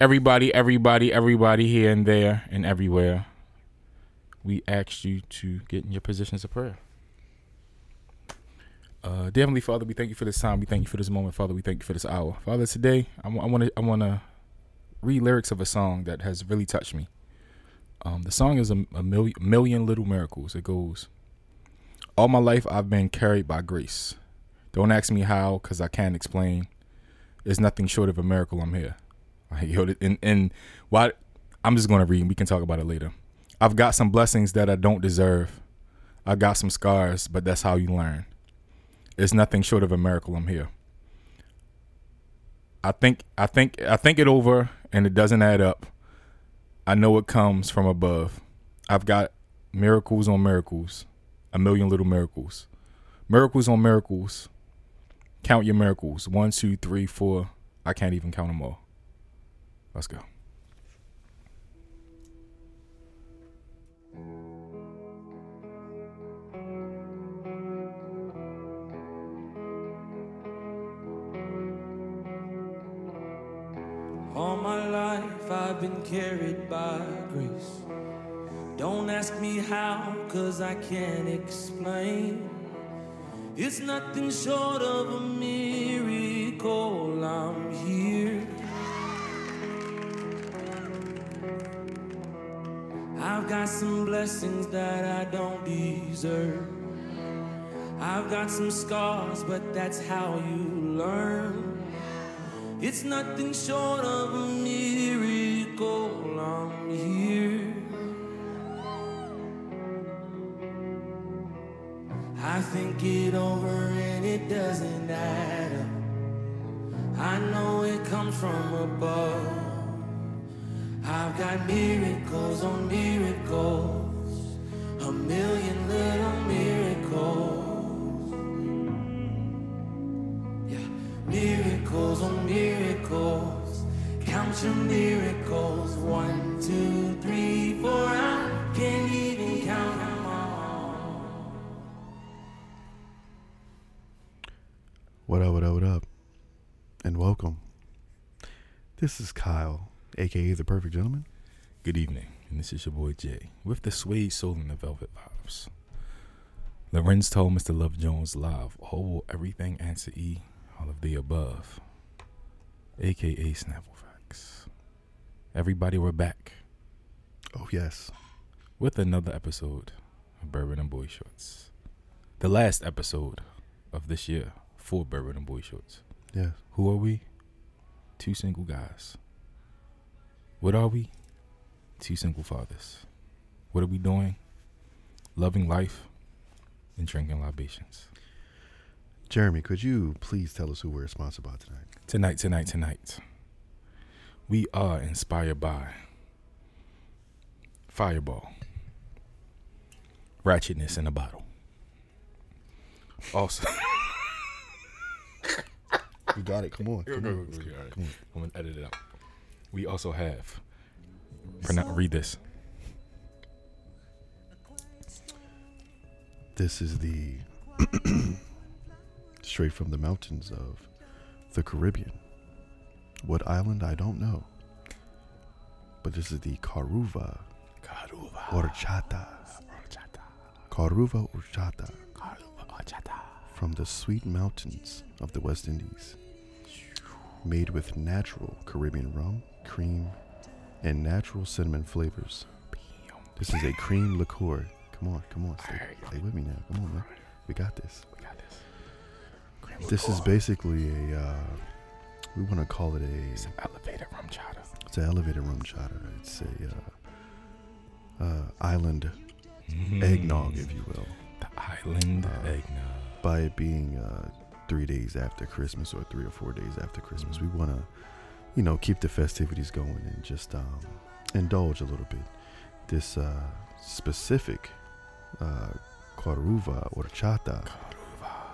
everybody, everybody, everybody here and there and everywhere, we ask you to get in your positions of prayer. Uh, Heavenly Father, we thank you for this time. We thank you for this moment, Father. We thank you for this hour, Father. Today, I want to I want to read lyrics of a song that has really touched me. Um, the song is a, a million, million little miracles. It goes, "All my life I've been carried by grace. Don't ask me how, cause I can't explain. It's nothing short of a miracle. I'm here. Like, yo, and and why? I'm just gonna read. We can talk about it later. I've got some blessings that I don't deserve. I got some scars, but that's how you learn. It's nothing short of a miracle. I'm here. I think I think I think it over, and it doesn't add up. I know it comes from above. I've got miracles on miracles, a million little miracles, miracles on miracles. Count your miracles. One, two, three, four. I can't even count them all. Let's go. All my life I've been carried by grace. Don't ask me how, cause I can't explain. It's nothing short of a miracle. I'm here. I've got some blessings that I don't deserve. I've got some scars, but that's how you learn. It's nothing short of a miracle. I'm here. I think it over and it doesn't add up. I know it comes from above. I've got miracles on miracles, a million little miracles. Yeah, miracles on miracles. Count your miracles. One, two, three, four. I can't even count them all. What up, what up, what up? And welcome. This is Kyle, aka The Perfect Gentleman. Good evening, and this is your boy Jay with the suede soul and the velvet vibes. Lorenz told Mr. Love Jones live, "Oh, everything answer E, all of the above." AKA Snapple Facts. Everybody, we're back Oh, yes. with another episode of Bourbon and Boy Shorts. The last episode of this year for Bourbon and Boy Shorts. Yes. Who are we? Two single guys. What are we? Two single fathers. What are we doing? Loving life and drinking libations. Jeremy, could you please tell us who we're sponsored by tonight? Tonight, tonight, tonight. We are inspired by Fireball. Ratchetness in a bottle. Also, You got it. Come on. Come on. Come on. I'm gonna edit it out. We also have. Pronoun- read this. This is the straight from the mountains of the Caribbean. What island I don't know. But this is the Caruva Horchata. Caruva Horchata from the sweet mountains of the West Indies. Made with natural Caribbean rum, cream, and natural cinnamon flavors. This is a cream liqueur. Come on, come on, stay, stay with me now. Come on, man. We got this. We got this. This is basically a, uh, we want to call it a, It's an elevated RumChata. it's an elevated RumChata. It's a, uh, uh, island eggnog, if you will. The island Uh, eggnog. By it being uh, three days after Christmas or three or four days after Christmas, we want to, you know, keep the festivities going and just um, indulge a little bit. This uh, specific uh, Caruva Horchata,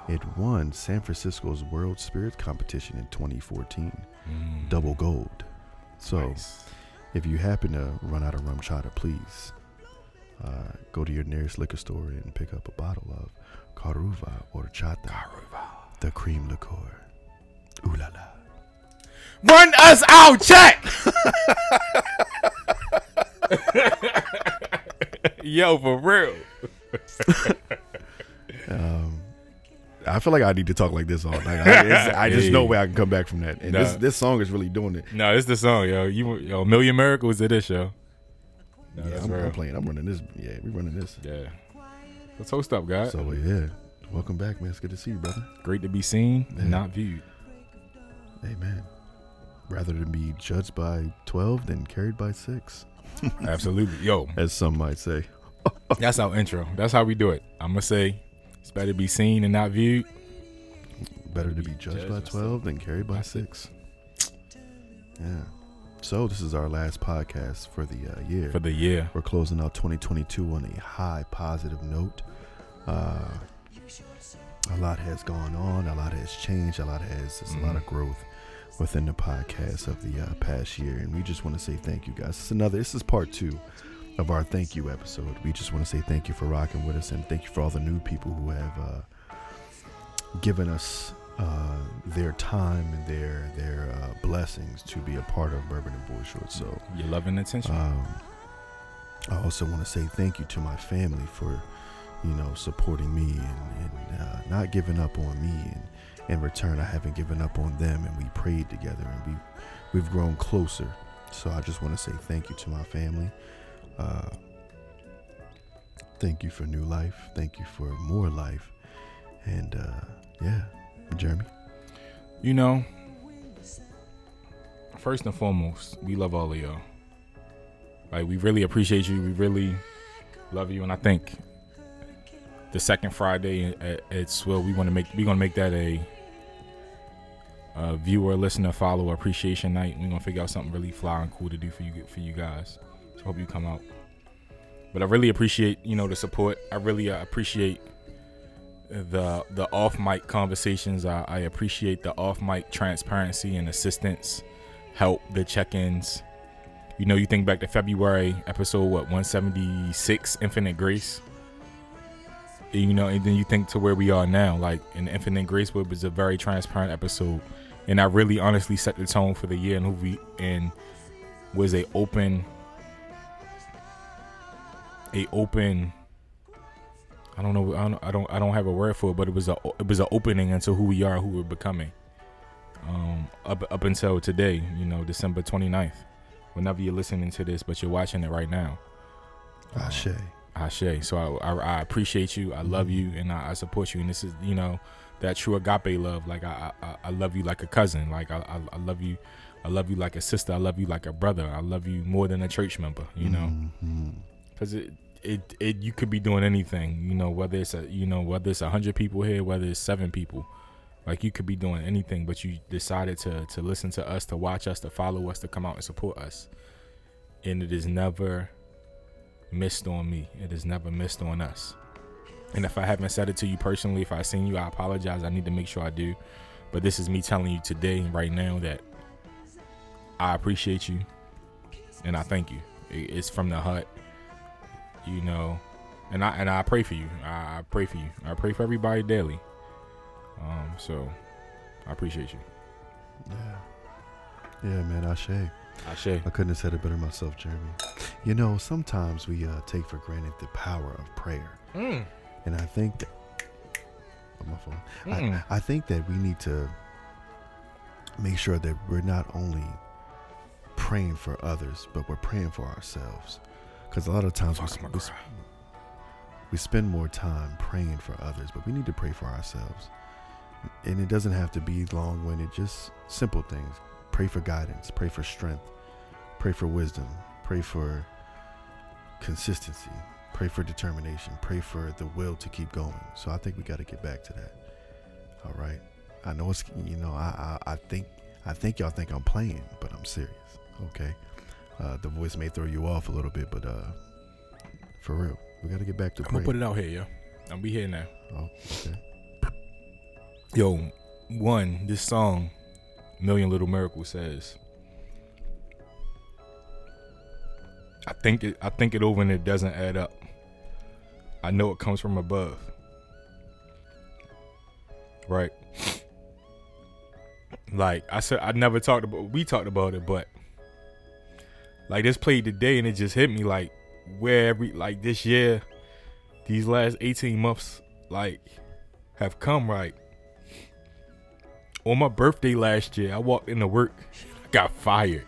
it won San Francisco's World Spirits Competition in 2014, Mm. double gold. So Nice. if you happen to run out of RumChata, please uh, go to your nearest liquor store and pick up a bottle of Caruva Horchata, the cream liqueur. Ooh la la. Run us out, check. Yo, for real. um, I feel like I need to talk like this all night. I, it's- I just Hey. no way I can come back from that. And this Nah. this song is really doing it. No, it's the song, yo. You, yo, Million Miracles it is, yo. No, yeah, I'm. I'm playing. I'm running this. Yeah, we running this. Yeah. Let's host up, guys. So yeah, welcome back, man. It's good to see you, brother. Great to be seen Yeah. and not viewed. Amen. Rather than be judged by twelve than carried by six, Absolutely. Yo, as some might say. that's our intro. That's how we do it. I'm going to say it's better to be seen and not viewed. Better to be judged by Judged by twelve than carried by by six. Yeah. So this is our last podcast for the uh, year. For the year. We're closing out 2022 on a high positive note. Uh, a lot has gone on. A lot has changed. A lot has. There's a lot of growth within the podcast of the uh, past year, and we just want to say thank you, guys. It's another. This is part two of our thank you episode. We just want to say thank you for rocking with us, and thank you for all the new people who have uh, given us uh, their time and their their uh, blessings to be a part of Bourbon and Boy Short. So. Your love and attention. Um, I also want to say thank you to my family for, you know, supporting me and, and uh, not giving up on me. And in return, I haven't given up on them, and we prayed together, and we we've grown closer. So I just want to say thank you to my family. Uh, thank you for new life. Thank you for more life. And uh, yeah, Jeremy. You know, first and foremost, we love all of y'all. Like we really appreciate you. We really love you, and I think the second Friday at, at Swill, we want to make we gonna make that a, a viewer, listener, follower appreciation night. We're gonna figure out something really fly and cool to do for you for you guys. So hope you come out. But I really appreciate you know the support. I really uh, appreciate the the off mic conversations. I, I appreciate the off mic transparency and assistance, help, the check ins. You know, you think back to February episode what 176, Infinite Grace. You know, and then you think to where we are now, like in Infinite Grace, where was a very transparent episode, and I really honestly set the tone for the year and who we and was a open, a open I don't know. I don't. I don't. I don't have a word for it, but it was a. It was an opening into who we are, who we're becoming. Um, up up until today, you know, December 29th. Whenever you're listening to this, but you're watching it right now. Ashe. Ashe. So I, I, I appreciate you. I love mm-hmm. you, and I, I support you. And this is, you know, that true agape love. Like I, I, I love you like a cousin. Like I, I, I love you. I love you like a sister. I love you like a brother. I love you more than a church member. You know mm-hmm. because it, it it you could be doing anything you know whether it's a you know whether it's a hundred people here whether it's seven people like you could be doing anything but you decided to to listen to us to watch us to follow us to come out and support us and it is never missed on me. It is never missed on us. And if i haven't said it to you personally if I've seen you i apologize. I need to make sure i do. But this is me telling you today right now that i appreciate you and i thank you. It's from the heart you know and i and i pray for you. I, I pray for you. I pray for everybody daily. Um so i appreciate you. Yeah. Yeah, man. I Ashe. I couldn't have said it better myself, Jeremy. You know, sometimes we uh, take for granted the power of prayer, Mm. and I think that. Oh, my phone. Mm. I, I think that we need to make sure that we're not only praying for others, but we're praying for ourselves. Because a lot of times we, we, we spend more time praying for others, but we need to pray for ourselves. And it doesn't have to be long winded, just simple things. Pray for guidance, pray for strength, pray for wisdom, pray for consistency, pray for determination, pray for the will to keep going. So I think we got to get back to that. All right. I know it's, you know, I, I, I think, I think y'all think I'm playing, but I'm serious. Okay. Uh, the voice may throw you off a little bit, but uh, for real, we got to get back to i'm gonna put it out here yo i'm be here now Oh, okay. yo one this song million little miracle says i think it i think it over and it doesn't add up i know it comes from above right like I said, I never talked about. We talked about it, but like this played today, and it just hit me like where every like this year, these last eighteen months, like have come right. On my birthday last year, I walked into work, got fired,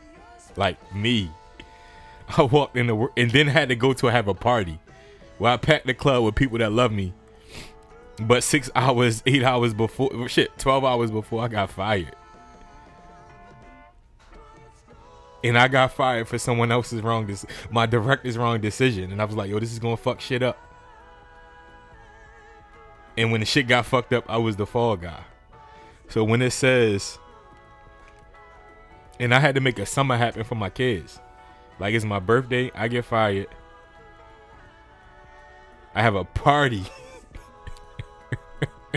like me. I walked into work and then had to go to have a party, where I packed the club with people that love me. But six hours, eight hours before, shit, twelve hours before I got fired. and I got fired for someone else's wrong, dis- my director's wrong decision, and I was like, yo, this is gonna fuck shit up. And when the shit got fucked up, I was the fall guy. So when it says, and I had to make a summer happen for my kids, like it's my birthday, I get fired. I have a party.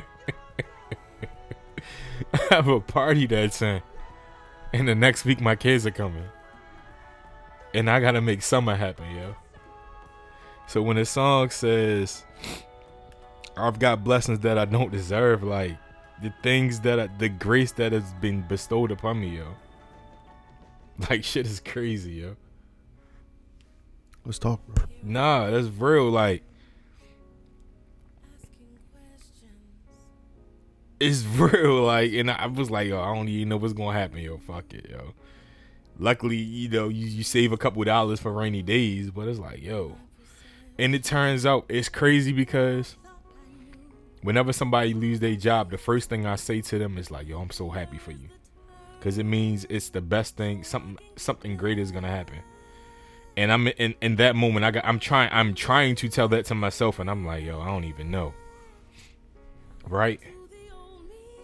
I have a party that's in. And the next week my kids are coming and I gotta make summer happen, yo. So when the song says, "I've got blessings that I don't deserve," like the things that I, the grace that has been bestowed upon me, yo. Like shit is crazy, yo. Let's talk, bro. Nah, that's real. Like it's real. Like, and I was like, yo, I don't even know what's gonna happen, yo. Fuck it, yo luckily, you know, you, you save a couple dollars for rainy days, but it's like, yo. And it turns out it's crazy because whenever somebody leaves their job, the first thing I say to them is like, yo, I'm so happy for you. Cause it means it's the best thing, something something great is gonna happen. And I'm in, in that moment, I got I'm trying I'm trying to tell that to myself, and I'm like, yo, I don't even know. Right?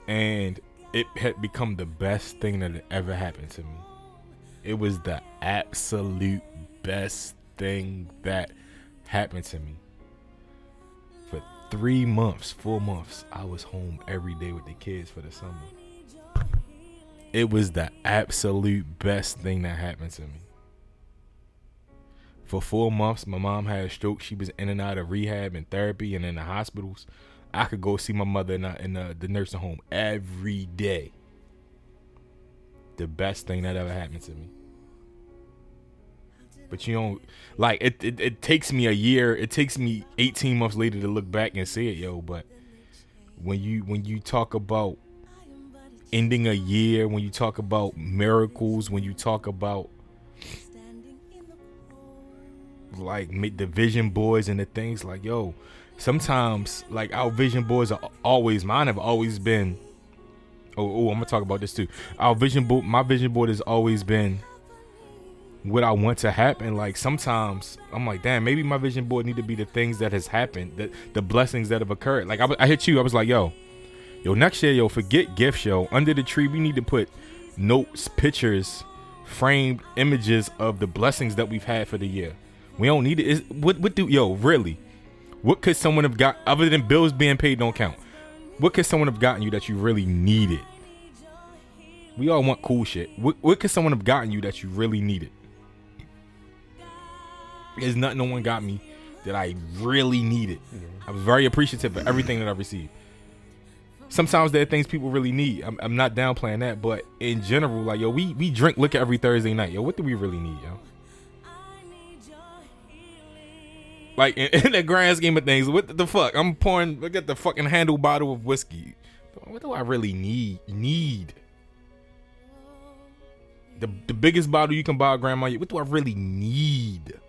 And it had become the best thing that ever happened to me. It was the absolute best thing that happened to me. Three months, four months, I was home every day with the kids for the summer. It was the absolute best thing that happened to me. For four months, my mom had a stroke. She was in and out of rehab and therapy and in the hospitals. I could go see my mother in, the, in the, the nursing home every day the best thing that ever happened to me. But you don't like it, it. It takes me a year. It takes me 18 months later to look back and see it, yo. But when you when you talk about ending a year, when you talk about miracles, when you talk about like the vision boys and the things like yo sometimes like our vision boards are always mine have always been Oh, oh, I'm gonna talk about this too. Our vision board, my vision board has always been what I want to happen. Like sometimes I'm like, damn, maybe my vision board need to be the things that has happened, the the blessings that have occurred. Like I, I hit you, I was like, yo, yo, next year, yo, forget gift show. Under the tree, we need to put notes, pictures, framed images of the blessings that we've had for the year. We don't need it. Is what what do yo really? What could someone have got other than bills being paid? Don't count. What could someone have gotten you that you really needed? We all want cool shit. What, what could someone have gotten you that you really needed? There's nothing no one got me that I really needed. I was very appreciative of everything that I received. Sometimes there are things people really need. I'm, I'm not downplaying that, but in general, like yo, we we drink liquor every Thursday night. Yo, what do we really need, yo? Like in, in, the grand scheme of things, what the fuck? I'm pouring. Look at the fucking handle bottle of whiskey. What do I really need? Need the the biggest bottle you can buy, grandma. What do I really need?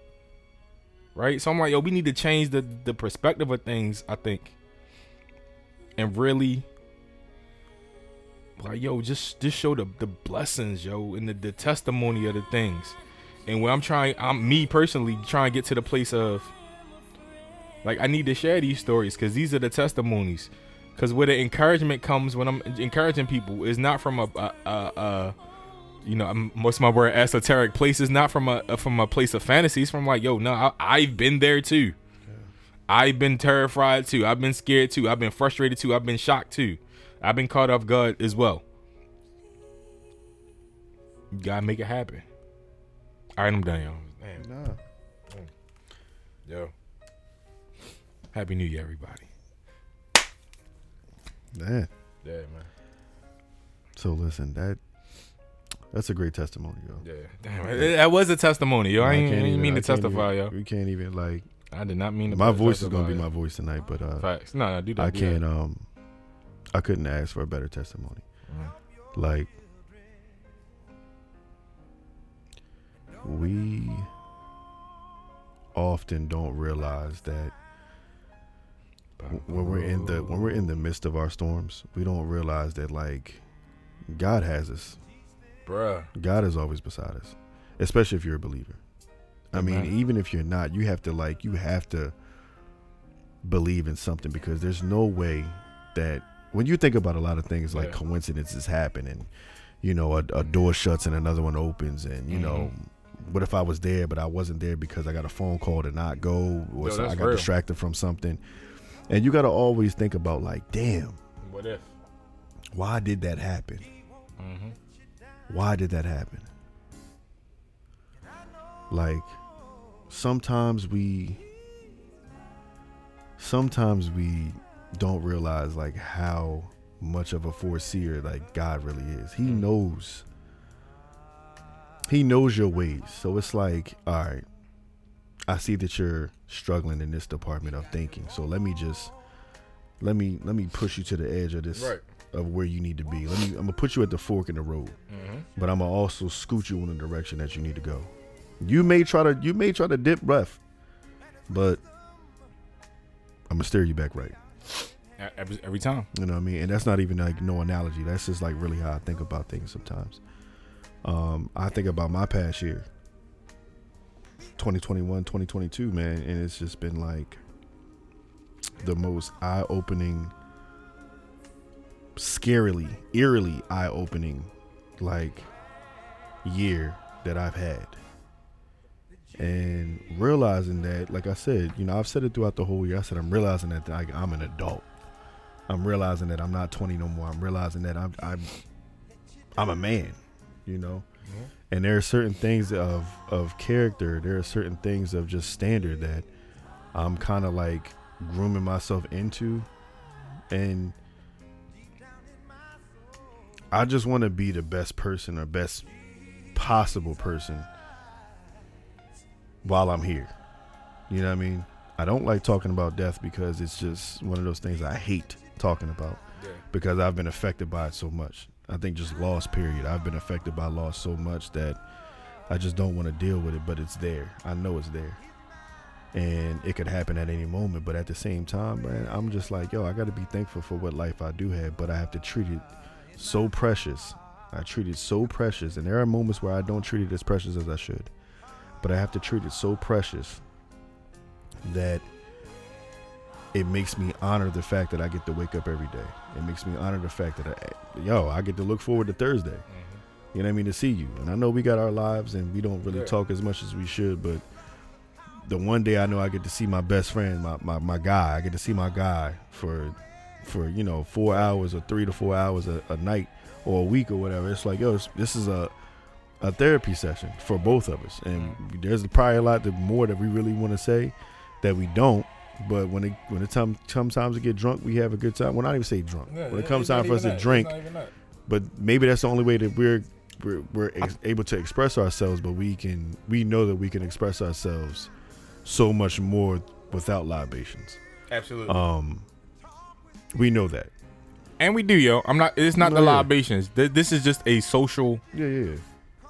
Right. So I'm like, yo, we need to change the the perspective of things. I think, and really, like, yo, just just show the the blessings, yo, and the the testimony of the things. And when I'm trying, I'm me personally trying to get to the place of like I need to share these stories because these are the testimonies. Because where the encouragement comes when I'm encouraging people is not from a, a, a, a you know, most of my word esoteric places, not from a uh, from a place of fantasies. From like, yo, no, I, have been there too. Yeah. I've been terrified too. I've been scared too. I've been frustrated too. I've been shocked too. I've been caught off guard as well. You gotta make it happen. All right, I'm done, yo. Damn. Nah. Mm. Yo. Happy New Year, everybody. Man. Yeah, man. So listen, that that's a great testimony, yo. Yeah, damn, it- that was a testimony, yo. I, can't even- mean I to testify, even- yo. We can't even like I did not mean to. my voice is gonna be yo. my voice tonight, but uh, Facts. No, no, do that. I do can't. That. Um, I couldn't ask for a better testimony. Mm. Like we often don't realize that when we're in the when we're in the midst of our storms, we don't realize that like God has us. Bruh. God is always beside us, especially if you're a believer. I mean, even if you're not, you have to like you have to believe in something because there's no way that when you think about a lot of things like Yeah. coincidences happen and you know a, a door shuts and another one opens and you know Mm-hmm. what if I was there but I wasn't there because I got a phone call to not go or Yo, so- I got real. distracted from something and you got to always think about like damn What if? why did that happen Mm-hmm. Why did that happen? Like sometimes we sometimes we don't realize like how much of a foreseer like God really is. He Mm. knows he knows your ways. So it's like, all right, I see that you're struggling in this department of thinking. So let me just let me let me push you to the edge of this Right. Of where you need to be. Let me I'm gonna put you at the fork in the road, Mm-hmm. but I'm gonna also scoot you in the direction that you need to go. You may try to you may try to dip left, but I'm gonna steer you back right. Every, every time. You know what I mean? And that's not even like no analogy. That's just like really how I think about things sometimes. Um, I think about my past year, 2021, 2022, man, and it's just been like the most eye opening, scarily, eerily eye opening, like year that I've had. And realizing that, like I said, you know, I've said it throughout the whole year. I said I'm realizing that like, I'm an adult. I'm realizing that I'm not 20 no more. I'm realizing that I'm I'm I'm a man, you know. And there are certain things of of character. There are certain things of just standard that I'm kind of like grooming myself into, and I just want to be the best person or best possible person while I'm here. You know what I mean? I don't like talking about death because it's just one of those things I hate talking about Yeah. because I've been affected by it so much. I think just loss, period. I've been affected by loss so much that I just don't want to deal with it, but it's there. I know it's there. And it could happen at any moment, but at the same time, man, I'm just like, yo, I got to be thankful for what life I do have, but I have to treat it so precious. I treat it so precious, and there are moments where I don't treat it as precious as I should, but I have to treat it so precious that it makes me honor the fact that I get to wake up every day. It makes me honor the fact that I, yo, I get to look forward to Thursday. Mm-hmm. You know what I mean? To see you. And I know we got our lives and we don't really talk as much as we should, but the one day I know I get to see my best friend, my, my, my guy, I get to see my guy for for, you know, four hours or three to four hours a, a night or a week or whatever. It's like, yo, it's, this is a a therapy session for both of us. And there's probably a lot that more that we really want to say that we don't. But when it when it time comes times to get drunk, we have a good time. Well, not even say drunk. when it comes time for us to drink, but maybe that's the only way that we're we're, we're ex- able to express ourselves but we can we know that we can express ourselves so much more without libations Absolutely. um we know that and we do, yo. I'm not. It's not No, the yeah. libations. Th- This is just a social yeah yeah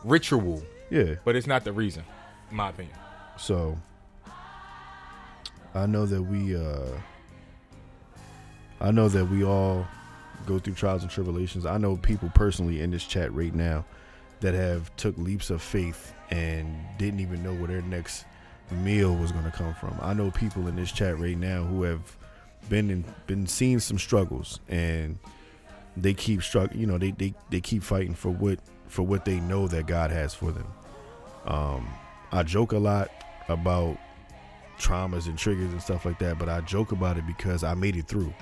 ritual, yeah but it's not the reason, in my opinion. so i know that we uh i know that we all go through trials and tribulations i know people personally in this chat right now that have took leaps of faith and didn't even know where their next meal was going to come from i know people in this chat right now who have been in, been seeing some struggles and they keep struggling you know they, they they keep fighting for what for what they know that god has for them. Um i joke a lot about traumas and triggers and stuff like that but i joke about it because i made it through.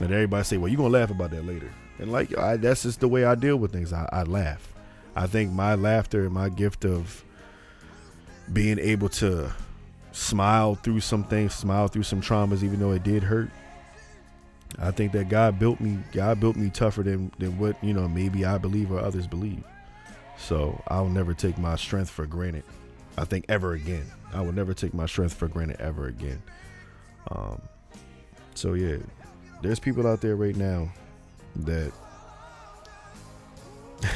And everybody say well you're gonna laugh about that later. And like I, that's just the way i deal with things. I, I laugh. I think my laughter and my gift of being able to smile through some things smile through some traumas even though it did hurt I think that God built me. God built me tougher than than what you know maybe I believe or others believe. So I'll never take my strength for granted. I think ever again. I will never take my strength for granted ever again. Um. So yeah, there's people out there right now that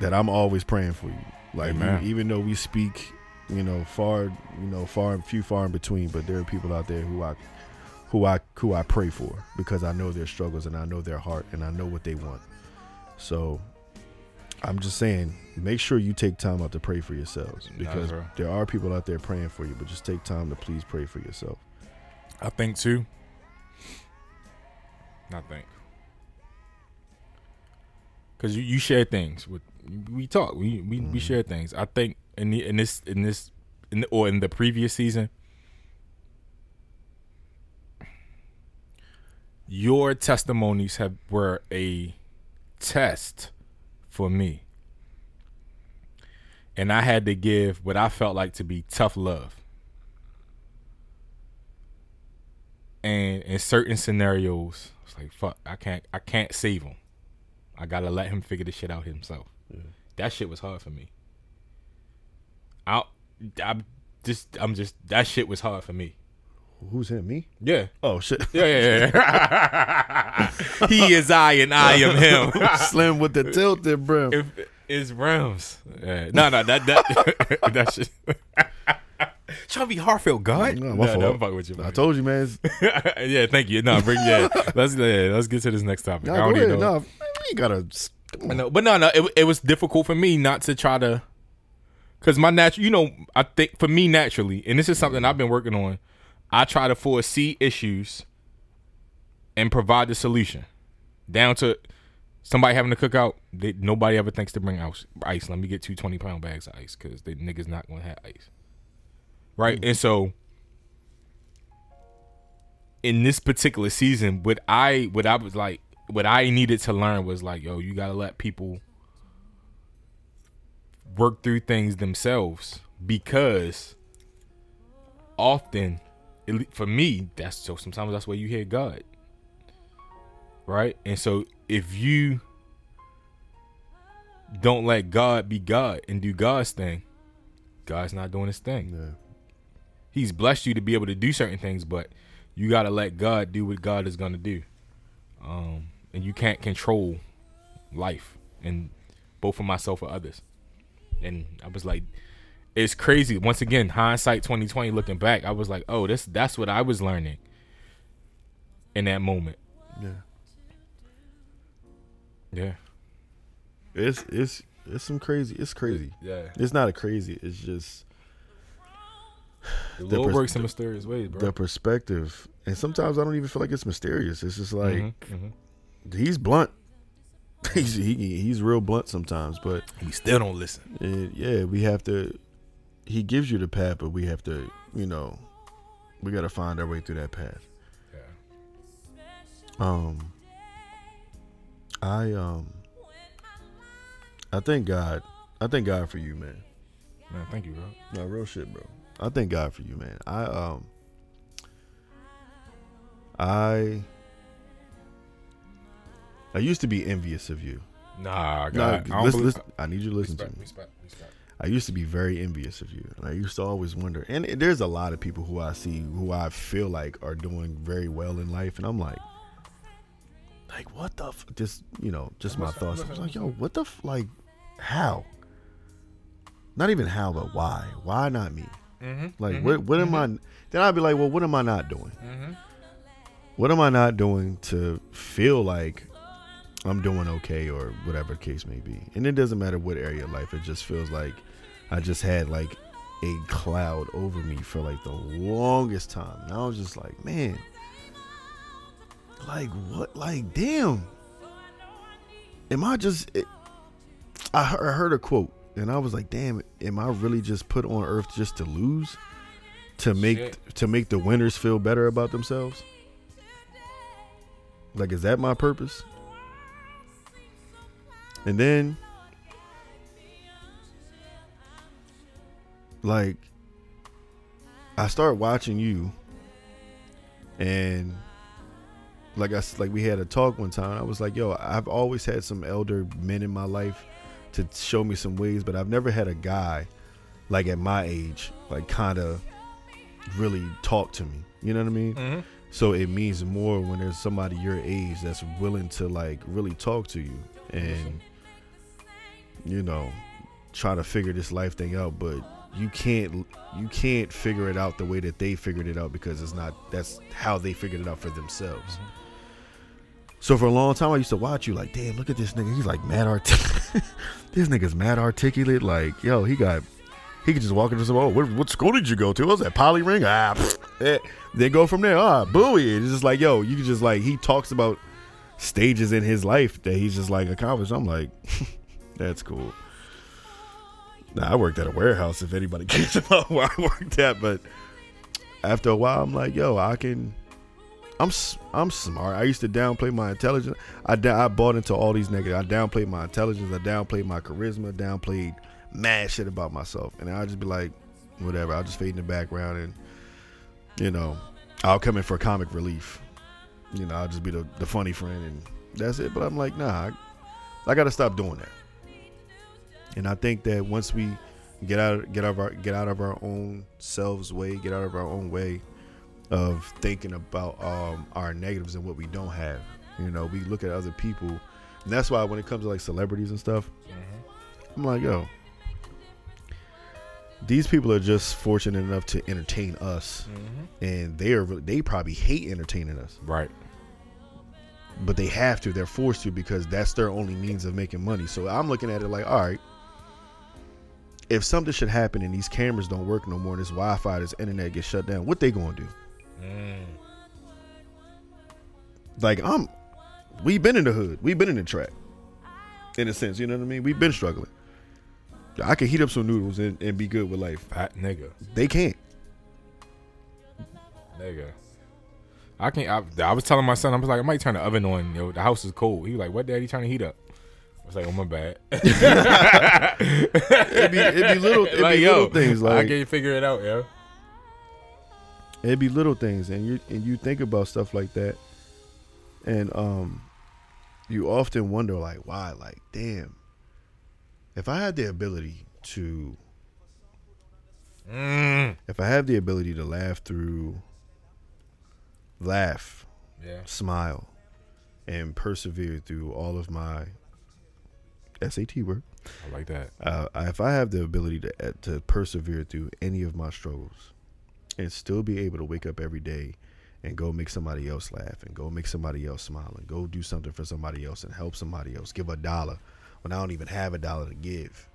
that I'm always praying for you. Like Amen. even, even though we speak, you know, far, you know, far and few far in between, but there are people out there who I who I who I pray for because I know their struggles and I know their heart and I know what they want. So I'm just saying, make sure you take time out to pray for yourselves because there are people out there praying for you, but just take time to please pray for yourself. I think too. I think. Cause you, you share things with we talk we we, we mm-hmm. share things. I think in the in this in this in the, or in the previous season, your testimonies have were a test for me, and I had to give what I felt like to be tough love. and in certain scenarios, it's like fuck, I can't, I can't save him. I gotta let him figure this shit out himself. That shit was hard for me. I, I'm just, I'm just, that shit was hard for me. Who's him? Me? Yeah, Oh shit! yeah, yeah. yeah. he is I, and I am him. Slim with the tilted brim. if it's realms, yeah. no, no, that that that shit. Trying to be Harfield, God. No, No, no. I'm fucking with you. I told you, man. yeah, thank you. No, bring yeah. Let's yeah, let's get to this next topic. Nah, I don't even know. Nah, you gotta. I know, but no, no, it, it was difficult for me not to try to, because my natural, you know, I think for me naturally, and this is something I've been working on. I try to foresee issues and provide the solution, down to somebody having a cookout. They, nobody ever thinks to bring ice. Ice. Let me get two 20 pound bags of ice because the niggas not gonna have ice, right? Mm-hmm. And so. In this particular season, what I what I was like, what I needed to learn was like, yo, you gotta let people work through things themselves because often, for me, that's so sometimes that's where you hear God, right? And so if you don't let God be God and do God's thing, God's not doing his thing. Yeah. He's blessed you to be able to do certain things, but you got to let God do what God is going to do. Um, and you can't control life, and both for myself or others. And I was like, it's crazy. Once again, hindsight 2020, looking back, I was like, oh, this that's what I was learning in that moment. Yeah. Yeah, It's it's it's some crazy. It's crazy. yeah. It's not a crazy. It's just The, Lord pers- works in mysterious ways, bro. the perspective, and sometimes I don't even feel like it's mysterious. It's just like Mhm, mhm. he's blunt. He's he, he's real blunt sometimes, but We still don't listen. it, yeah, we have to. He gives you the path, but we have to, you know, we got to find our way through that path. Yeah. Um, I um, I thank God. I thank God for you, man. Man, thank you, bro. No, real shit, bro. I thank God for you, man. I um I I used to be envious of you. Nah, God. I don't listen, listen, I need you to listen respect, to me. respect, respect. I used to be very envious of you. And I used to always wonder. And there's a lot of people who I see who I feel like are doing very well in life and I'm like like what the f-? just, you know, just my thoughts. I was like, "Yo, what the f- like how?" Not even how, but why? Why not me? Mm-hmm. Like what what am I then I'd be like, well, what am I not doing? Mm-hmm. What am I not doing to feel like I'm doing okay or whatever the case may be? And it doesn't matter what area of life, it just feels like I just had like a cloud over me for like the longest time. And I was just like, man, like what like damn. Am I just eh, it, I heard a quote and I was like, damn, am I really just put on earth just to lose? To make Shit. to make the winners feel better about themselves? Like, is that my purpose? And then, like, I start watching you, and like I like we had a talk one time. I was like, yo, I've always had some elder men in my life to show me some ways, but I've never had a guy like at my age, like kind of really talk to me. You know what I mean? Mm-hmm. So it means more when there's somebody your age that's willing to like really talk to you and you know try to figure this life thing out, but you can't you can't figure it out the way that they figured it out because it's not that's how they figured it out for themselves. So for a long time I used to watch you like, damn, look at this nigga. He's like mad art this nigga's mad articulate. Like, yo, he got he could just walk into some. Oh, what, what school did you go to? What was that Poly Ring? Ah, pfft, eh. then go from there. Ah, buoy. It's just like, yo, you can just like he talks about stages in his life that he's just like accomplished. I'm like, that's cool. Now I worked at a warehouse. If anybody cares about where I worked at, but after a while, I'm like, yo, I can. I'm I'm smart. I used to downplay my intelligence. I I bought into all these negative. I downplayed my intelligence. I downplayed my charisma. Downplayed mad shit about myself, and I'll just be like, whatever. I'll just fade in the background, and you know, I'll come in for comic relief. You know, I'll just be the, the funny friend, and that's it. But I'm like, nah, I, I got to stop doing that. And I think that once we get out get out of our get out of our own selves way, get out of our own way of thinking about um, our negatives and what we don't have. You know, we look at other people, and that's why when it comes to like celebrities and stuff, I'm like, yo, these people are just fortunate enough to entertain us, and they are they probably hate entertaining us, Right. but they have to. They're forced to because that's their only means of making money. So I'm looking at it like, all right. If something should happen and these cameras don't work no more, and this Wi-Fi, this internet gets shut down, what they gonna do? Mm. like I'm we've been in the hood. We've been in the trap. In a sense, you know what I mean? We've been struggling. I can heat up some noodles and, and be good with life. Fat nigga. They can't. Nigga. I can't. I, I was telling my son, I was like, I might turn the oven on. Yo, the house is cold. He was like, "What, daddy? Trying to heat up?" I was like, "Oh my bad." It'd be, it'd be little it'd like, be yo, little things like I can't figure it out, yo. it'd be little things and you and you think about stuff like that and um you often wonder like why like damn if I had the ability to Mm. if I have the ability to laugh through laugh Yeah. smile and persevere through all of my SAT work. I like that. Uh, if I have the ability to uh, to persevere through any of my struggles and still be able to wake up every day and go make somebody else laugh and go make somebody else smile and go do something for somebody else and help somebody else, give a dollar when I don't even have a dollar to give.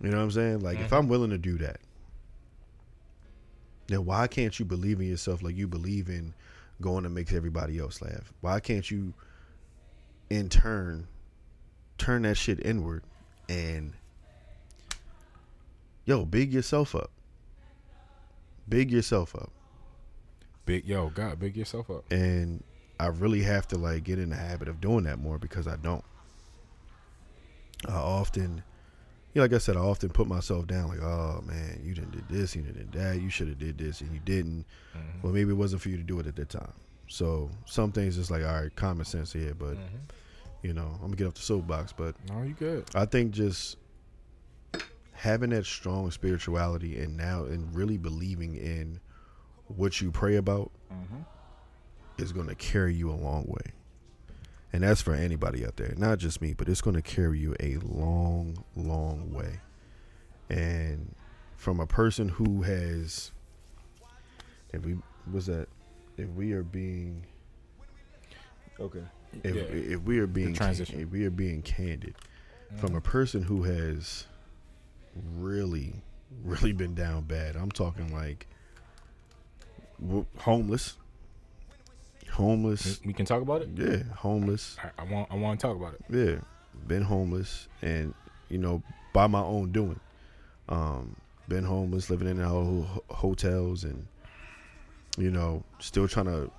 You know what I'm saying? Like if I'm willing to do that, then why can't you believe in yourself like you believe in going to make everybody else laugh? Why can't you in turn turn that shit inward and yo, big yourself up. Big yourself up. Big yo, God, big yourself up. And I really have to like get in the habit of doing that more because I don't. I often you know, like I said, I often put myself down like, oh man, you didn't did this, you didn't did that, you should have did this and you didn't. Mm-hmm. Well maybe it wasn't for you to do it at that time. So some things just like, all right, common sense here, but mm-hmm. You know, I'm gonna get off the soapbox, but No, you good. I think just having that strong spirituality and now and really believing in what you pray about mm-hmm. is going to carry you a long way. And that's for anybody out there, not just me, but it's to carry you a long, long way. And from a person who has, if we was that, if we are being, okay, if Yeah. if we are being transition. if we are being candid, from a person who has really, really been down bad. I'm talking like homeless, homeless. We can talk about it. Yeah, homeless. I, I want. I want to talk about it. Yeah, been homeless, and you know, by my own doing. Um, been homeless, living in ho- hotels, and you know, still trying to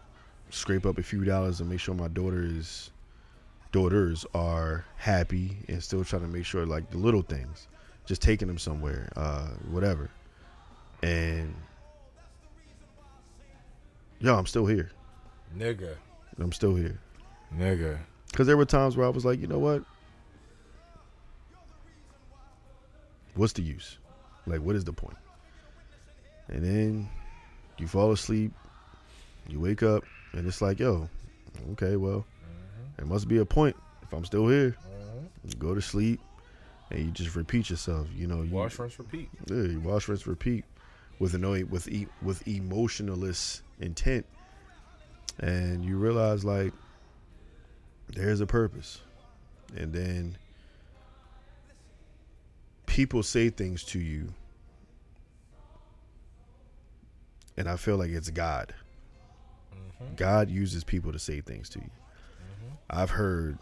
scrape up a few dollars and make sure my daughter is daughters are happy, and still trying to make sure like the little things, just taking them somewhere, uh, whatever, and yo, I'm still here. Nigga. I'm still here. Nigga. Because there were times where I was like, you know what? What's the use? Like, what is the point? And then you fall asleep, you wake up, and it's like, yo, okay, well, there must be a point if I'm still here. You go to sleep, and you just repeat yourself. You know, you Wash, rinse, repeat. yeah, you wash, rinse, repeat with an with e- with emotionalist intent, and you realize like there's a purpose, and then people say things to you, and I feel like it's God. Mm-hmm. God uses people to say things to you. Mm-hmm. I've heard,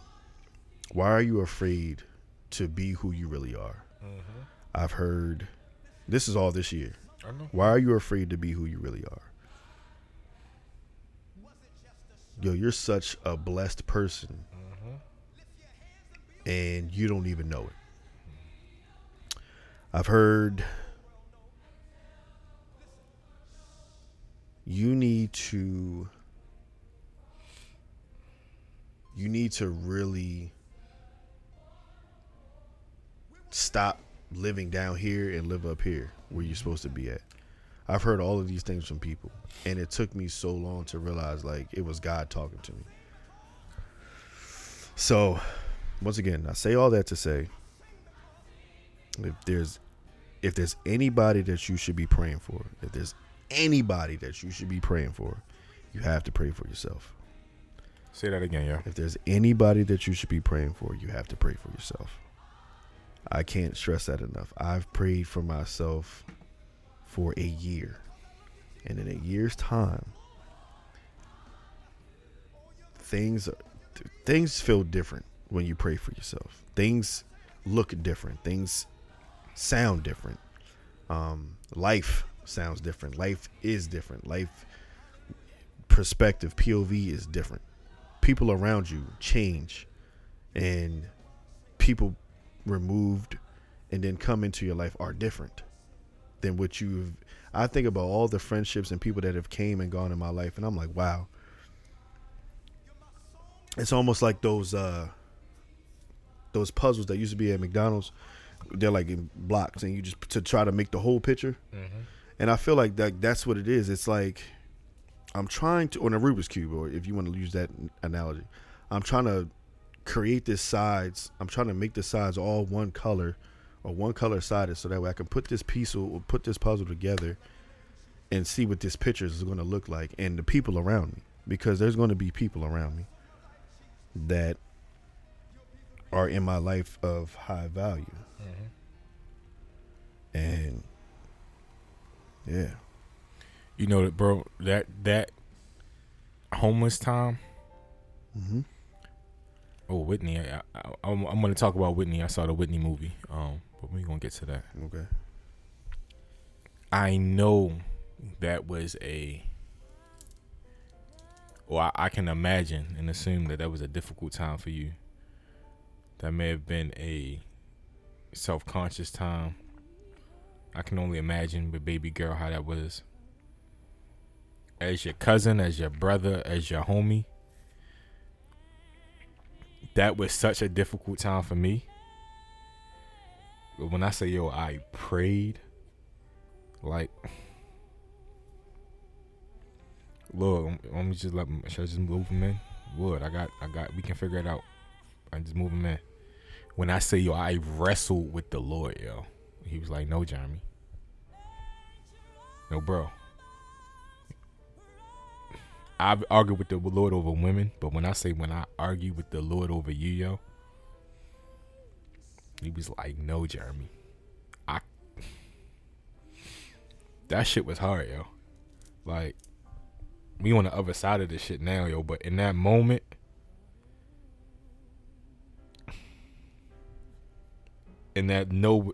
"Why are you afraid to be who you really are?" Mm-hmm. I've heard, this is all this year. I know. Why are you afraid to be who you really are? Yo, you're such a blessed person, and you don't even know it. I've heard you need to you need to really stop living down here and live up here where you're supposed to be at. I've heard all of these things from people, and it took me so long to realize like it was God talking to me. So, once again, I say all that to say if there's if there's anybody that you should be praying for, if there's anybody that you should be praying for, you have to pray for yourself. Say that again, yo. If there's anybody that you should be praying for, you have to pray for yourself. I can't stress that enough. I've prayed for myself for a year. And in a year's time, things things feel different when you pray for yourself. Things look different. Things sound different. Um, life sounds different. Life is different. Life perspective, POV is different. People around you change, and people removed and then come into your life are different than what you've. I think about all the friendships and people that have came and gone in my life, and I'm like, wow. It's almost like those uh those puzzles that used to be at McDonald's. They're like in blocks, and you just to try to make the whole picture. And I feel like that that's what it is. It's like I'm trying to on a Rubik's cube, or if you want to use that analogy, I'm trying to create this sides. I'm trying to make the sides all one color or one color sided, so that way I can put this piece or put this puzzle together and see what this picture is going to look like, and the people around me, because there's going to be people around me that are in my life of high value, mm-hmm. and yeah. You know that, bro. That that homeless time. Mm-hmm. Oh, Whitney. I, I, I'm, I'm going to talk about Whitney. I saw the Whitney movie. Um, but we're gonna get to that. Okay. I know that was a. Well, I, I can imagine and assume that that was a difficult time for you. That may have been a self-conscious time. I can only imagine with baby girl how that was. As your cousin, as your brother, as your homie. That was such a difficult time for me. But when I say yo, I prayed, like, Lord, let me just let me, should I just move him in? Would I got, I got, we can figure it out. I just move him in. When I say yo, I wrestled with the Lord, yo. He was like, no, Jeremy. No, bro. I've argued with the Lord over women, but when I say when I argue with the Lord over you, yo, he was like, "No, Jeremy, I." That shit was hard, yo. Like, we on the other side of this shit now, yo. But in that moment, in that no,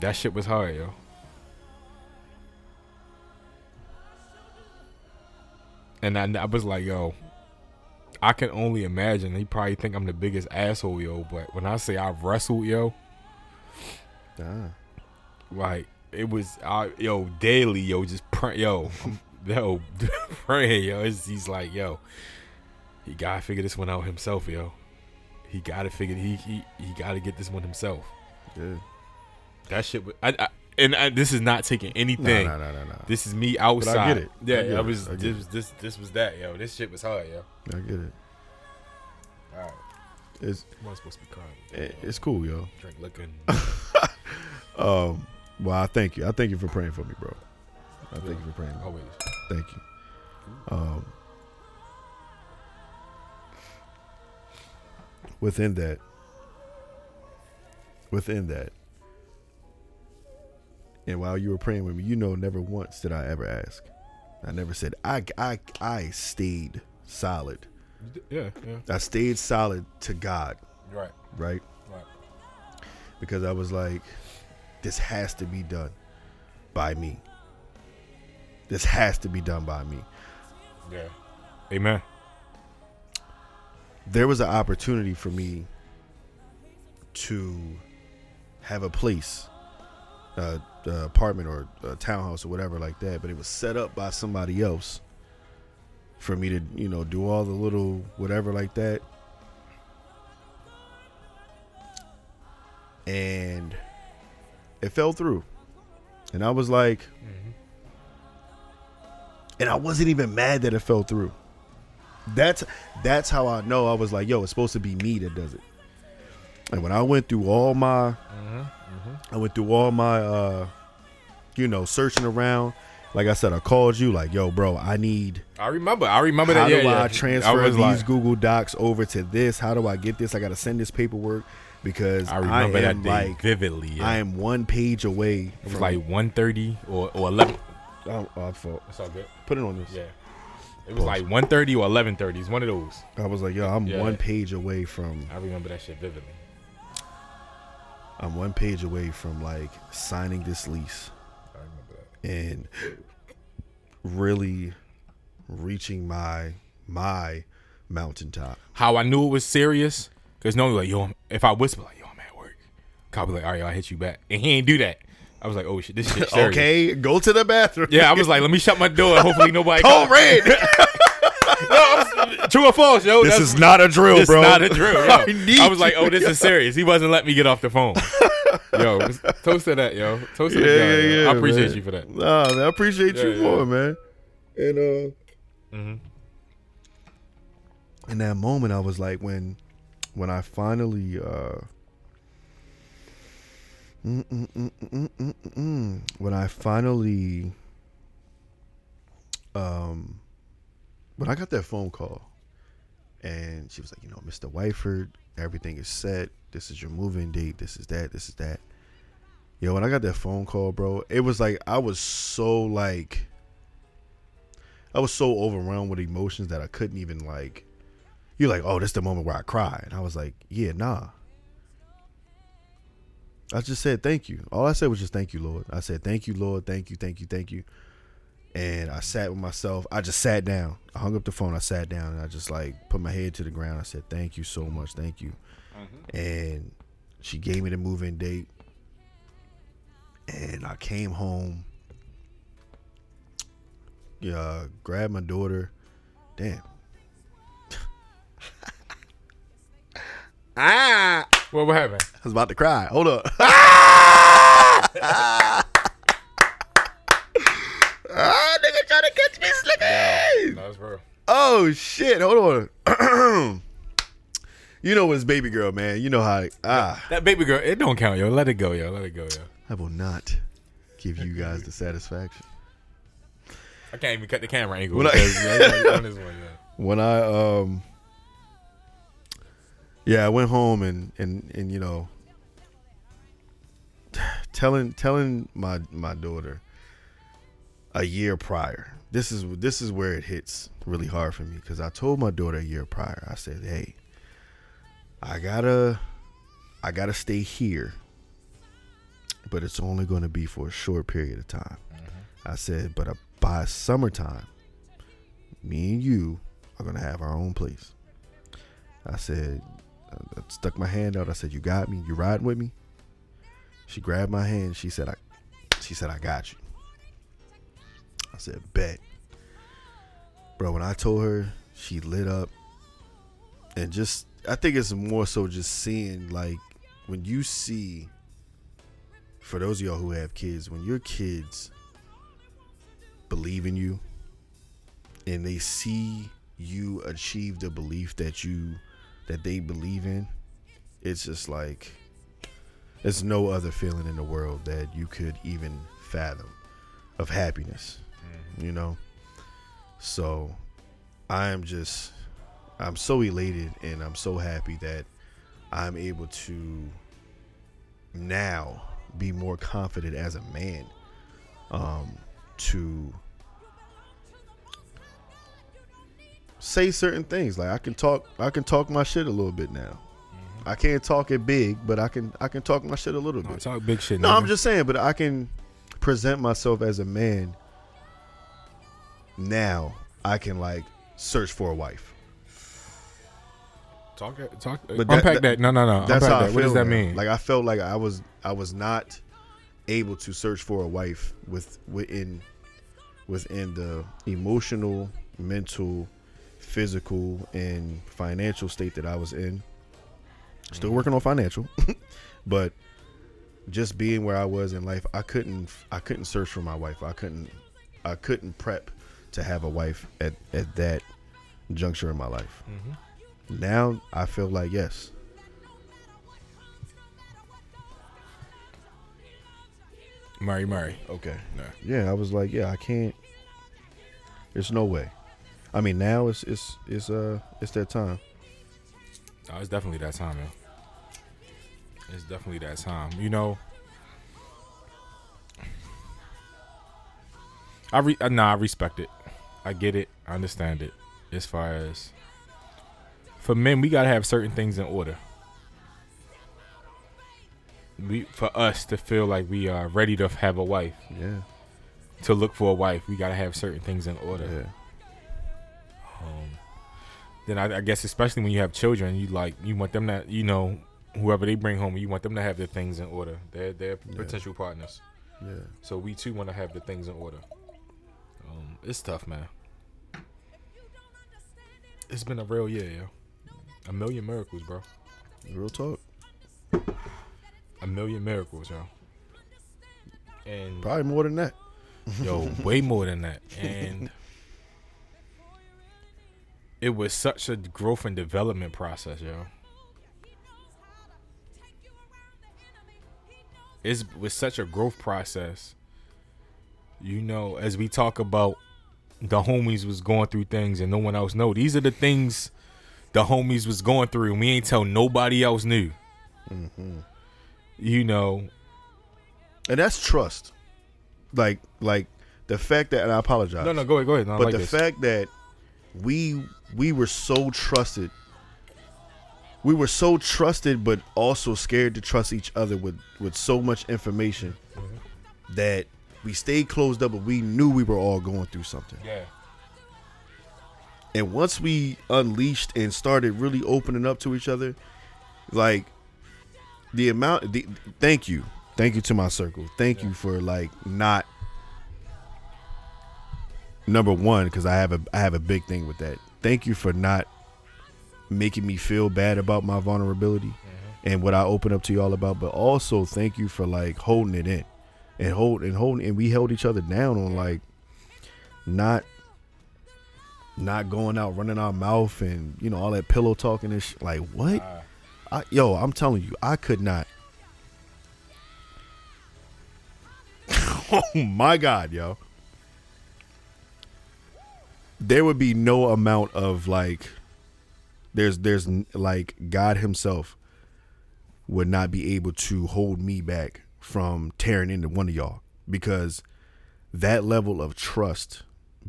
that shit was hard, yo. And I, I was like, yo, I can only imagine. He probably think I'm the biggest asshole, yo. But when I say I've wrestled, yo, Ah. like it was, I, yo, daily, yo, just pray, yo, yo, praying, yo. It's, he's like, yo, he gotta figure this one out himself, yo. He gotta figure he he he gotta get this one himself. Yeah. That shit. I, I and I, this is not taking anything. No, no, no, no, no. This is me outside. get it. Yeah, I get I it. was. I This it. this. This was that, yo. This shit was hard, yo. I get it. All right, It's I'm supposed to be crying. it- it's cool, yo. Drink looking. Um, well, I thank you. I thank you for praying for me, bro. I thank you for praying. Always. Thank you. Um, within that, within that, and while you were praying with me, you know, never once did I ever ask. I never said I. I. I stayed solid. Yeah, yeah. I stayed solid to God, Right, right? right. Because I was like, this has to be done by me. This has to be done by me. Yeah. Amen. there was an opportunity for me to have a place, uh, uh, apartment or a townhouse or whatever like that, but it was set up by somebody else for me to, you know, do all the little whatever like that. And it fell through. And I was like, and I wasn't even mad that it fell through. That's that's how I know I was like, yo, it's supposed to be me that does it. And when I went through all my I went through all my uh you know, searching around, like I said, I called you like, yo, bro, I need I remember. I remember how that. Yeah, do yeah. I transfer was these like- Google Docs over to this? How do I get this? I gotta send this paperwork because I remember I that am day like vividly. Yeah. I am one page away It was from like 1.30 or or 11. oh, oh, I fault. That's all good. Put it on this. Yeah. It was like 1.30 or 11.30. It's one of those. I was like, yo, I'm Yeah. one page away from I remember that shit vividly. I'm one page away from like signing this lease I remember that. and really reaching my my mountaintop. How I knew it was serious, because normally like, yo, if I whisper like, yo, I'm at work, Kyle be like, all right, I'll hit you back. And he ain't do that. I was like, oh shit, this shit serious. Okay, go to the bathroom. Yeah, I was like, let me shut my door. Hopefully nobody. Code comes. red. No, I was- true or false, yo? this is not a drill, This bro. not a drill. Yo. I I, was like, oh, this is serious. He wasn't letting me get off the phone. yo, toast to that, yo. Toast to Yeah, guy. yeah, yo. yeah. I appreciate man. you for that. Nah, man, I appreciate you Yeah, yeah. more, man. And uh, Mhm. in that moment, I was like, when, when I finally, uh, mm, mm, mm, when I finally, um, when I got that phone call, and she was like, you know, Mr. Whiteford, everything is set. This is your moving date. This is that. This is that. Yo, when I got that phone call, bro, it was like I was so like I was so overwhelmed with emotions that I couldn't even like you're like, oh, this the moment where I cry. And I was like, yeah, nah. I just said thank you. All I said was just thank you, Lord. I said, thank you, Lord, thank you, thank you, thank you. And I sat with myself. I just sat down. I hung up the phone. I sat down and I just like put my head to the ground. I said, thank you so much. Thank you. And she gave me the move-in date. And I came home. Yeah, grabbed my daughter. Damn. ah! What what happened? I was about to cry. Hold up. ah, nigga trying to catch me slipping. No, that's real. Oh shit! Hold on. you know it's baby girl, man. You know how ah. That baby girl, it don't count, yo. Let it go, yo. Let it go, yo. I will not give you guys the satisfaction. I can't even cut the camera angle. When I- because, like on this one, yeah. when I um yeah, I went home and and and you know telling telling my my daughter a year prior. This is this is where it hits really hard for me cuz I told my daughter a year prior. I said, "Hey, I got to I got to stay here. But it's only going to be for a short period of time." I said, "But uh, by summertime, me and you are gonna have our own place. I said, I stuck my hand out. I said, "You got me. You riding with me?" She grabbed my hand. She said, "I." She said, "I got you." Said, "Bet." bro, when I told her, she lit up, and just I think it's more so just seeing like when you see. For those of y'all who have kids, when your kids believe in you and they see you achieve the belief that you that they believe in, it's just like there's no other feeling in the world that you could even fathom of happiness. You know? So I am just I'm so elated and I'm so happy that I'm able to now be more confident as a man um to say certain things like I can talk I can talk my shit a little bit now. I can't talk it big, but I can I can talk my shit a little No, bit. talk big shit. No, nigga. I'm just saying, but I can present myself as a man. Now I can like search for a wife. talk. Uh, talk. Uh, but that- unpack that- that, No, no, no. That's unpack how I that. feel. What does that now. mean? Like I felt like I was I was not able to search for a wife with within within the emotional, mental, physical, and financial state that I was in. Still mm-hmm. working on financial, but just being where I was in life, I couldn't I couldn't search for my wife. I couldn't I couldn't prep to have a wife at at that juncture in my life. Mm-hmm. Now I feel like yes, Murray, Murray. okay. No. Yeah, I was like, yeah, I can't. There's no way. I mean, now it's it's it's uh it's that time. Oh, it's definitely that time, man. It's definitely that time. You know, I re uh, nah, I respect it. I get it. I understand it. As far as for men, we gotta have certain things in order. We for us to feel like we are ready to have a wife, Yeah, to look for a wife, we gotta have certain things in order. yeah, Um, then I, I guess especially when you have children, you like you want them to you know whoever they bring home, you want them to have their things in order. They're they're Yeah. potential partners, yeah. so we too want to have the things in order. It's tough, man. It's been a real year, yo. A million miracles, bro. Real talk. A million miracles, yo. And Probably more than that. Yo, way more than that. And it was such a growth and development process, yo. It's, it was such a growth process. You know, as we talk about the homies was going through things and no one else know. These are the things the homies was going through and we ain't tell nobody else knew. You know, And that's trust. Like like the fact that and I apologize. no, no, go ahead, go ahead. No, but like the this. fact that we we were so trusted we were so trusted but also scared to trust each other with with so much information Mm-hmm. that we stayed closed up but we knew we were all going through something. Yeah. and once we unleashed and started really opening up to each other like the amount the, thank you. Thank you to my circle. Thank you for like not number one because i have a i have a big thing with that. Thank you for not making me feel bad about my vulnerability mm-hmm. and what i open up to y'all about but also thank you for like holding it in and hold and holding and we held each other down on like not not going out running our mouth and you know all that pillow talking and sh- like what? I, yo i'm telling you i could not. Oh my god yo. There would be no amount of like there's there's like god himself would not be able to hold me back from tearing into one of y'all because that level of trust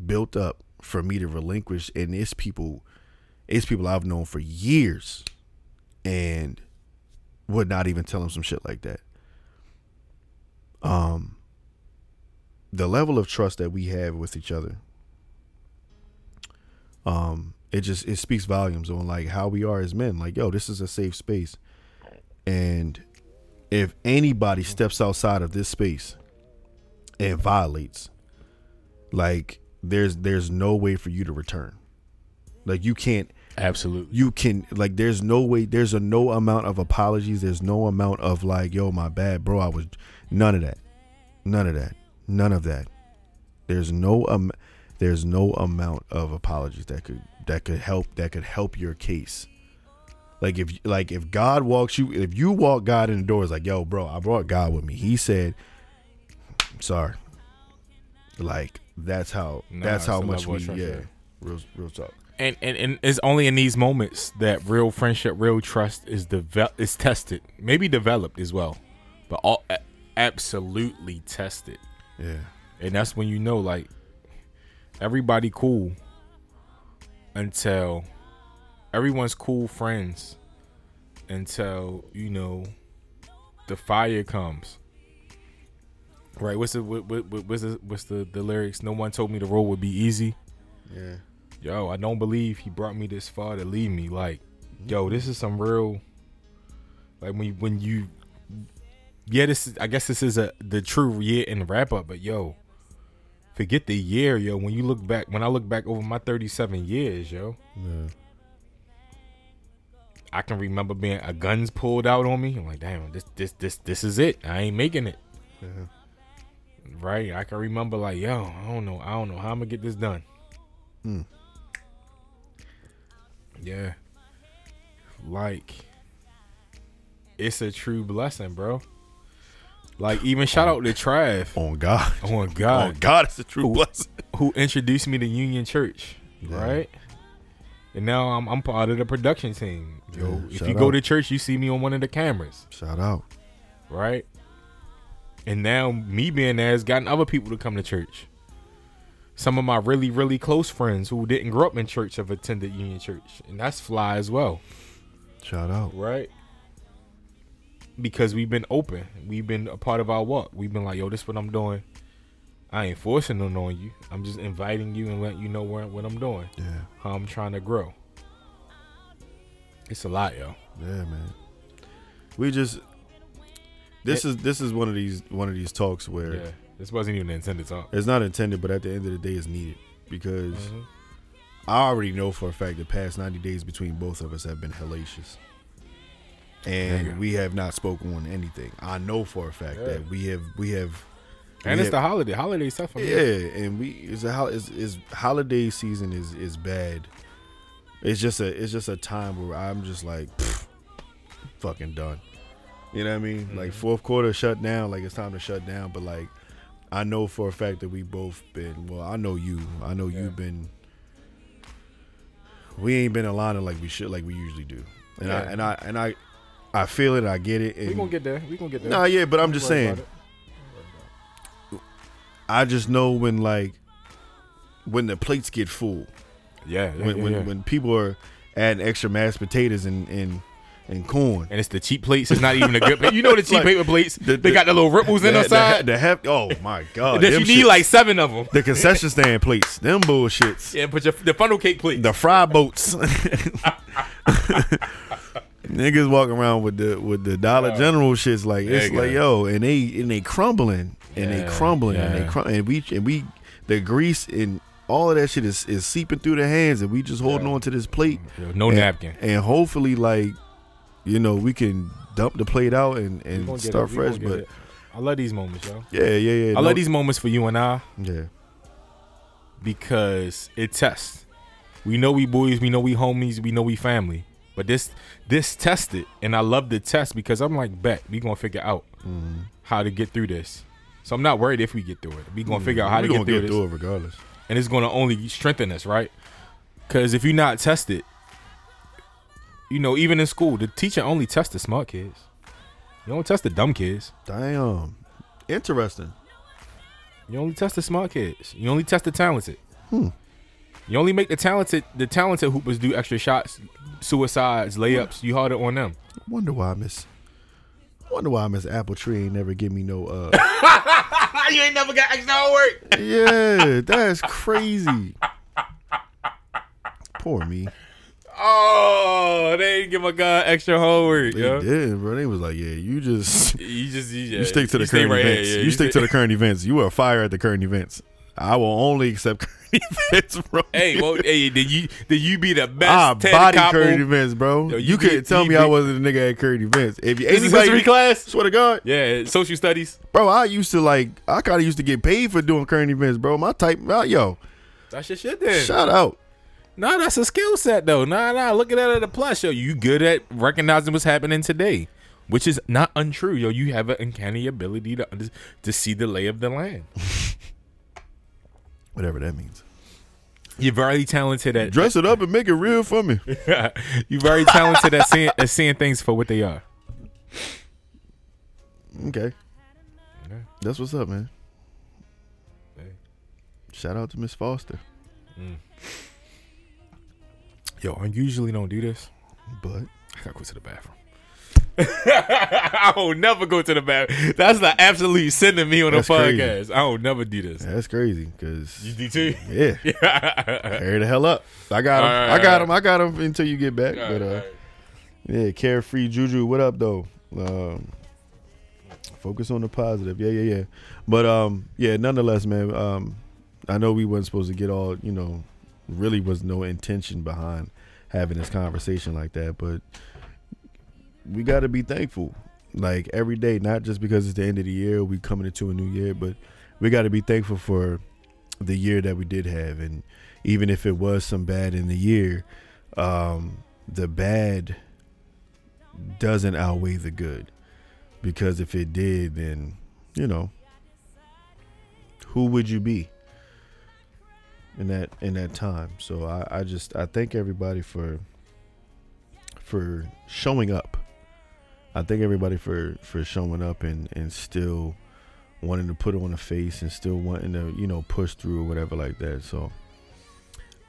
built up for me to relinquish and it's people it's people I've known for years and would not even tell them some shit like that. Um the level of trust that we have with each other um it just it speaks volumes on like how we are as men like yo this is a safe space and if anybody steps outside of this space and violates like there's there's no way for you to return. Like you can't Absolutely. you can like there's no way there's a no amount of apologies. There's no amount of like yo my bad bro. I was none of that. None of that. None of that. There's no um there's no amount of apologies that could that could help that could help your case like if like if god walks you if you walk god in the doors like yo bro i brought god with me. He said sorry. Like that's how Nah, that's how much we yeah there. real real talk. And, and and it's only in these moments that real friendship, real trust is developed, is tested, maybe developed as well, but all a- absolutely tested. yeah. And that's when you know, like, everybody cool until everyone's cool friends until you know the fire comes. Right? What's the what, what, what- what's the what's the, the lyrics? No one told me the road would be easy. yeah Yo, I don't believe he brought me this far to leave me. Like, yo, this is some real. Like when you, when you, yeah, this is. I guess this is a the true year in the wrap up. But yo, forget the year, yo. When you look back, when I look back over my thirty seven years, yo, yeah I can remember being a guns pulled out on me. I'm like, damn, this this this this is it. I ain't making it. yeah Right? I can remember like, yo, I don't know, I don't know how I'm gonna get this done. Hmm. Yeah. Like it's a true blessing, bro. Like even shout out to Trav. on god Oh God. on God. god it's a true Who- blessing Who introduced me to Union Church. Yeah. Right? And now I'm I'm part of the production team. Yo, Yeah, if you go to church, you see me on one of the cameras. shout out right? And now me being there has gotten other people to come to church. Some of my really, really close friends who didn't grow up in church have attended Union Church. And that's fly as well, shout out right? Because we've been open. We've been a part of our walk. We've been like, yo, this is what I'm doing. I ain't forcing it on you. I'm just inviting you and letting you know where, what I'm doing, yeah how I'm trying to grow. It's a lot, yo. Yeah, man. We just this is this is one of these one of these talks where Yeah. This wasn't even intended talk. it's not intended, but at the end of the day, it's needed because Mhm. I already know for a fact the past ninety days between both of us have been hellacious, and Nigga. we have not spoken on anything. I know for a fact Yeah. that we have we have. And we it's the holiday. Holiday stuff. Yeah, and we it's a is is holiday season is is bad. It's just a it's just a time where I'm just like pfft, fucking done. You know what I mean? Like Mhm. fourth quarter shut down, like it's time to shut down. But like I know for a fact that we both been well. I know you. I know Yeah. you've been. We ain't been aligning like we should, like we usually do. And I and I and I, I feel it. I get it. We and- gonna get there. We gonna get there. Nah, yeah, but I'm Don't just saying. I just know when like when the plates get full. Yeah, yeah, when yeah, when, yeah. when people are adding extra mashed potatoes and and, and corn. and it's the cheap plates. It's not even a good. plate. You know the cheap Like, paper plates. the- they got the little ripples in the, the, side. the, hef- oh my god! that you need like seven of them. the concession stand plates, them bullshits. Yeah, put your the funnel cake plate. The fry boats. Niggas walking around with the with the Dollar Yeah. General shits like There it's like go. yo, and they and they crumbling and they Yeah, crumbling and they crum- and we and we the grease and all of that shit is, is seeping through the hands and we just holding Yeah. on to this plate no and, napkin. and hopefully like you know we can dump the plate out and and start it. We gonna fresh but it. I love these moments, yo. yeah yeah yeah I love these moments for you and I yeah because it tests. We know we boys, we know we homies, we know we family. But this this tested, and I love the test because I'm like, bet we gonna figure out Mhm. how to get through this. So I'm not worried if we get through it. We gonna figure out how we to gonna get through get through it regardless and it's to only strengthen us, right? Because if you're not tested, you know, even in school, the teacher only tests the smart kids. You don't test the dumb kids. damn interesting You only test the smart kids. You only test the talented. Hmm. You only make the talented the talented hoopers do extra shots, suicides, layups. You harder on them. wonder why Miss wonder why Miss Apple Tree ain't never give me no uh you ain't never got extra homework. yeah that's crazy poor me Oh, they didn't give my god extra homework. they Yo. did bro they was like yeah you just You just you, you stick to the current right here, events yeah, you, stick to the current events you are fire at the current events I will only accept current events, bro. Hey, well, hey, did you did you be the best? Ah, Ted body Koppel? current events, bro. Yo, you, you couldn't tell me I wasn't a nigga at current events. If you This is anybody, history class. swear to God, Yeah, social studies. bro. I used to like. I kind of used to get paid for doing current events, bro. My type, uh, yo, That's your shit then. shout out. Nah, that's a skill set though. Nah, nah. Look at that at a plus, yo. You good at recognizing what's happening today, which is not untrue, yo. You have an uncanny ability to to see the lay of the land. Whatever that means. You're very talented at Dress it up and make it real for me. You're very talented at seeing at seeing things for what they are. Okay, Okay. that's what's up, man. Hey. Shout out to Miss Foster, mm. Yo, I usually don't do this. but I gotta go to the bathroom. I will never go to the bathroom. That's the absolute sending me on That's a crazy. podcast. I will never do this. that's crazy because You do too? yeah, hurry the hell up. I got him. Right, I got him. I got him until you get back. All but right, uh, right. Yeah, carefree Juju. What up though? Um, focus on the positive. Yeah, yeah, yeah. But um, yeah. Nonetheless, man. Um, I know we wasn't supposed to get all. You know, really was no intention behind having this conversation like that. But we got to be thankful, like every day, not just because it's the end of the year, we coming into a new year, but we got to be thankful for the year that we did have, and even if it was some bad in the year, um, the bad doesn't outweigh the good. Because if it did then you know who would you be in that in that time? So i i just i thank everybody for for showing up i thank everybody for for showing up and and still wanting to put on a face and still wanting to you know push through or whatever like that so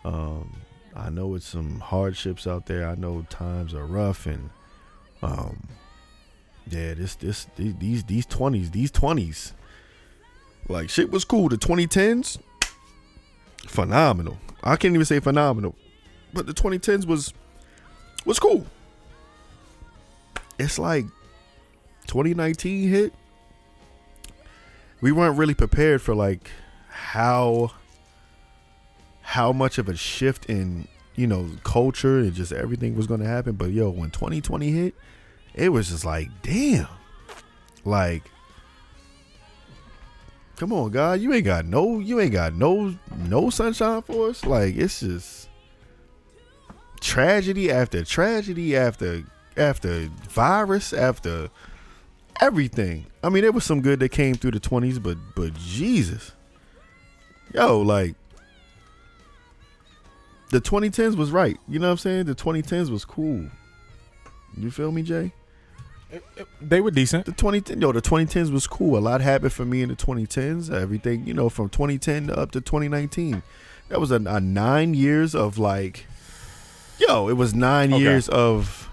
um i know it's some hardships out there i know times are rough and um, yeah, this this these these twenties these twenties, like shit was cool. The twenty tens, phenomenal. I can't even say phenomenal, but the twenty tens was was cool. It's like twenty nineteen hit. We weren't really prepared for like how how much of a shift in you know culture and just everything was going to happen. But yo, when twenty twenty hit it was just like, damn. Like, come on, God, you ain't got no, you ain't got no, no sunshine for us. Like, it's just tragedy after tragedy after after virus after everything. I mean, there was some good that came through the twenties, but but Jesus, yo, like. The 2010s was right. You know what I'm saying? The 2010s was cool. You feel me, Jay? They were decent. The 2010, yo, the 2010s was cool. A lot happened for me in the 2010s. Everything, you know, from 2010 to up to 2019. That was a, a nine years of like, yo, it was nine Okay. years of.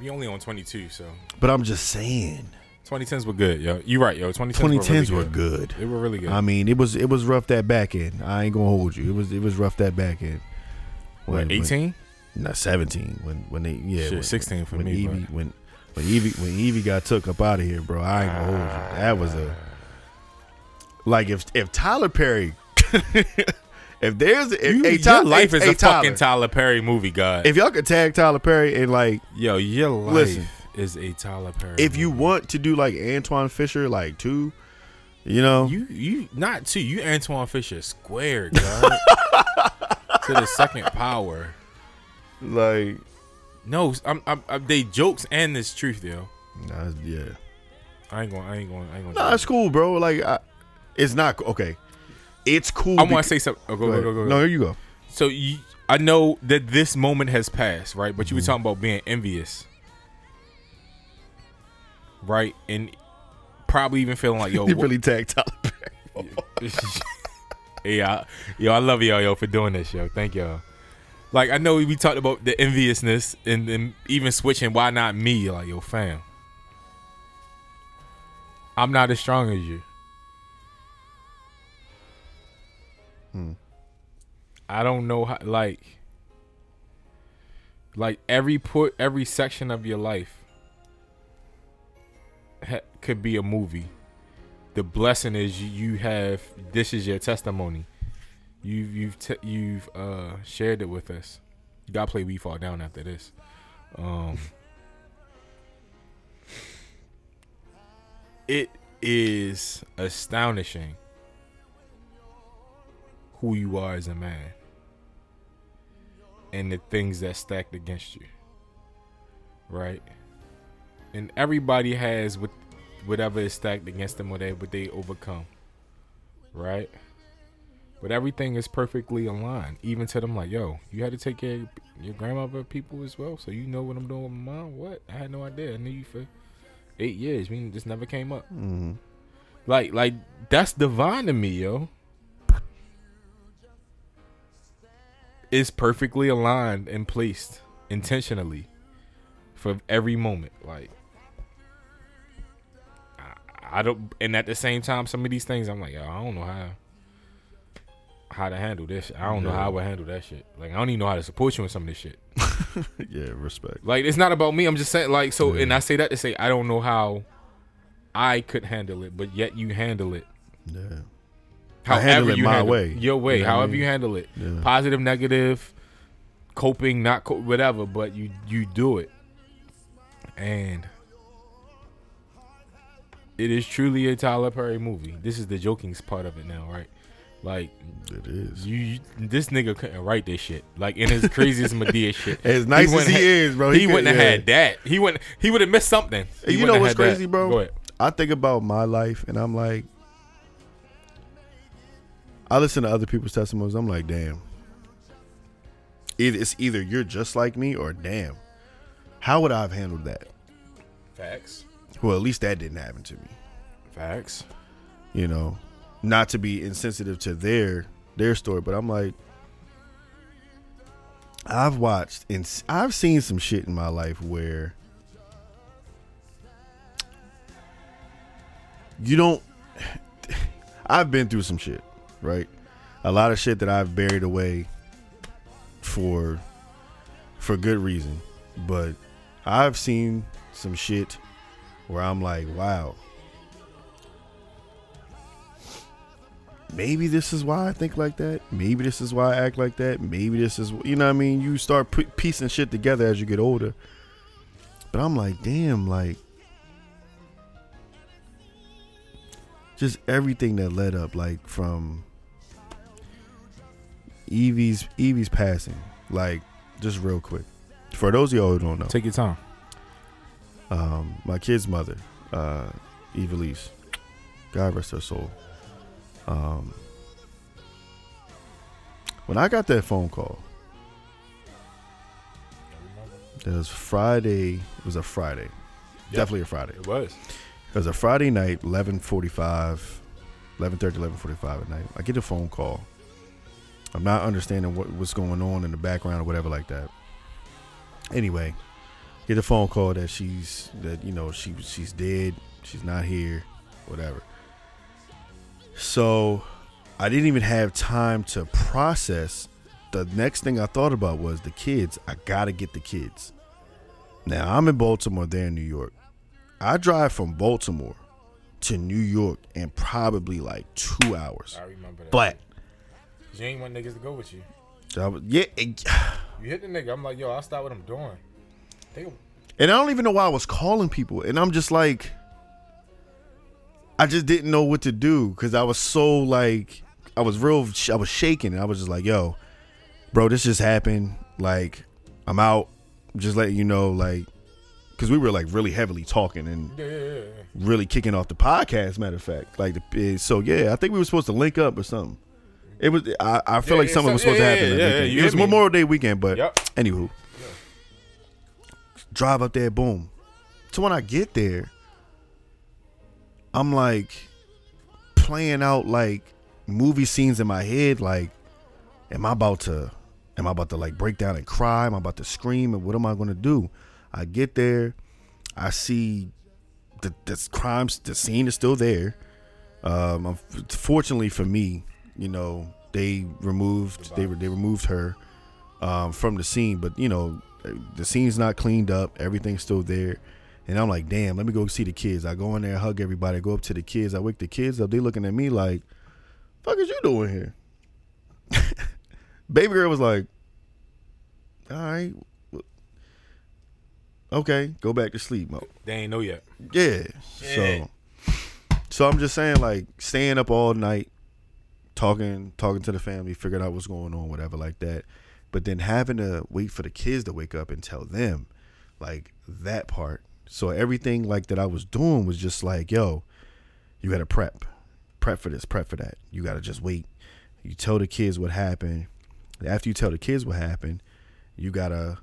We only on 22, so But I'm just saying, 2010s were good, yo. You right, yo. 2010s, 2010s were, were really good. They were really good. I mean, it was it was rough that back end. I ain't gonna hold you. It was it was rough that back end. what, When- when- 18? not 17 when when they yeah Shit, when, 16 for when me, Evie, but- when when Evie when Evie got took up out of here, bro. I ain't gonna hold you. That was a like if if Tyler Perry, if there's if, You, hey, your Ty- life hey, is hey, a fucking Tyler, Tyler Perry movie, God. If y'all could tag Tyler Perry and like yo, your life Listen. is a Tyler Perry. if you want to do like Antwone Fisher like two, you know, you you not two, you Antwone Fisher squared, God. to the second power. like No, I'm, I'm, I'm they jokes and this truth, yo. nah, yeah. I ain't going. I ain't going. I ain't going. Nah, it's cool, bro. Like I, it's not okay. It's cool. I want to say something. Oh, go, Go go, go, go, go. No, here you go. So you, I know that this moment has passed, right? But you Mm-hmm. were talking about being envious, right? And probably even feeling like, yo, You what- really tagged Tyler Perry. yeah, yo, I love y'all, yo, for doing this, yo. Thank y'all. Like I know we talked about the enviousness and, and even switching. Why not me? Like yo, fam. I'm not as strong as you. Hmm. I don't know how. Like, like every put every section of your life ha- could be a movie. The blessing is you- you have this is your testimony. You've you've t- you've uh shared it with us. You gotta play We Fall Down after this. Um, it is astonishing who you are as a man and the things that stacked against you. Right? And everybody has what whatever is stacked against them, whatever they what they overcome. Right? But everything is perfectly aligned. Even to them like, yo, you had to take care of your grandmother people as well. So you know what I'm doing with my mom? What? I had no idea. I knew you for eight years. I mean, this never came up. Mm-hmm. Like, like that's divine to me, yo. It's perfectly aligned and placed intentionally for every moment. Like, I, I don't, and at the same time, some of these things, I'm like, yo, I don't know how how to handle this. I don't know how I would handle that shit. Like, I don't even know how to support you in some of this shit. yeah, respect. Like, it's not about me. I'm just saying, like, so, Yeah. and I say that to say, I don't know how I could handle it, but yet you handle it. Yeah. However I handle it you my handle way. your way, You know what I however mean? you handle it, Yeah. positive, negative, coping, not co- whatever, but you you do it, and it is truly a Tyler Perry movie. This is the joking part of it now, right? Like It is. you, you this nigga couldn't write this shit. Like in his craziest Madea shit. As nice as he ha- is, bro, he, he wouldn't have yeah. had that. He wouldn't. He would have missed something. He you know what's had that. crazy, bro? Go ahead. I think about my life and I'm like, I listen to other people's testimonies. I'm like, damn. Either it's either you're just like me or damn, how would I have handled that? Facts. Well, at least that didn't happen to me. Facts. You know, not to be insensitive to their their story, but I'm like, I've watched and I've seen some shit in my life where you don't. I've been through some shit, right? A lot of shit that I've buried away for for good reason, but I've seen some shit where I'm like, wow. Maybe this is why I think like that. Maybe this is why I act like that. Maybe this is, you know I mean? You start p- piecing shit together as you get older. But I'm like, damn, like, just everything that led up, like from Evie's Evie's passing, like, just real quick. For those of y'all who don't know, Take your time. um, my kid's mother, uh, Eva Lise, God rest her soul. Um, when I got that phone call, it was Friday. It was a Friday, definitely a Friday. It was. It was a Friday night, 1145, 1130, 1145 at night. I get a phone call. I'm not understanding what, what's going on in the background or whatever like that. Anyway, get a phone call that she's that you know she she's dead. She's not here, whatever. So I didn't even have time to process. The next thing I thought about was the kids. I gotta get the kids. Now I'm in Baltimore. They're in New York. I drive from Baltimore to New York in probably like two hours. I remember that. But you ain't want niggas to go with you. Was- yeah, it- You hit the nigga. I'm like, yo, I'll stop what I'm doing. And I don't even know why I was calling people, and I'm just like, I just didn't know what to do because I was so like, I was real, I was shaking. I was just like, yo, bro, this just happened. Like, I'm out. Just letting you know, like, because we were like really heavily talking and yeah, yeah, yeah, yeah. really kicking off the podcast. Matter of fact, like, the, eh, so yeah, I think we were supposed to link up or something. It was. I, I feel Yeah, like yeah, something so- was supposed yeah, to happen. yeah, that yeah, weekend. yeah, you it was hit me. Memorial Day weekend, but Yep. anywho, drive up there, boom. So when I get there, I'm like playing out like movie scenes in my head. Like, am I about to? Am I about to like break down and cry? Am I about to scream? And what am I going to do? I get there, I see the this crimes. The scene is still there. Um, fortunately for me, you know, they removed they they removed her um, from the scene, but you know, the scene's not cleaned up. Everything's still there. And I'm like, damn, let me go see the kids. I go in there, hug everybody, go up to the kids. I wake the kids up. They looking at me like, fuck is you doing here? baby girl was like, "All right, okay, go back to sleep mode." They ain't know yet. Yeah. Shit. So, so I'm just saying, like, staying up all night, talking, talking to the family, figuring out what's going on, whatever, like that. But then having to wait for the kids to wake up and tell them, like that part. So everything like that I was doing was just like, yo, you got to prep, prep for this, prep for that. You got to just wait. You tell the kids what happened. After you tell the kids what happened, you gotta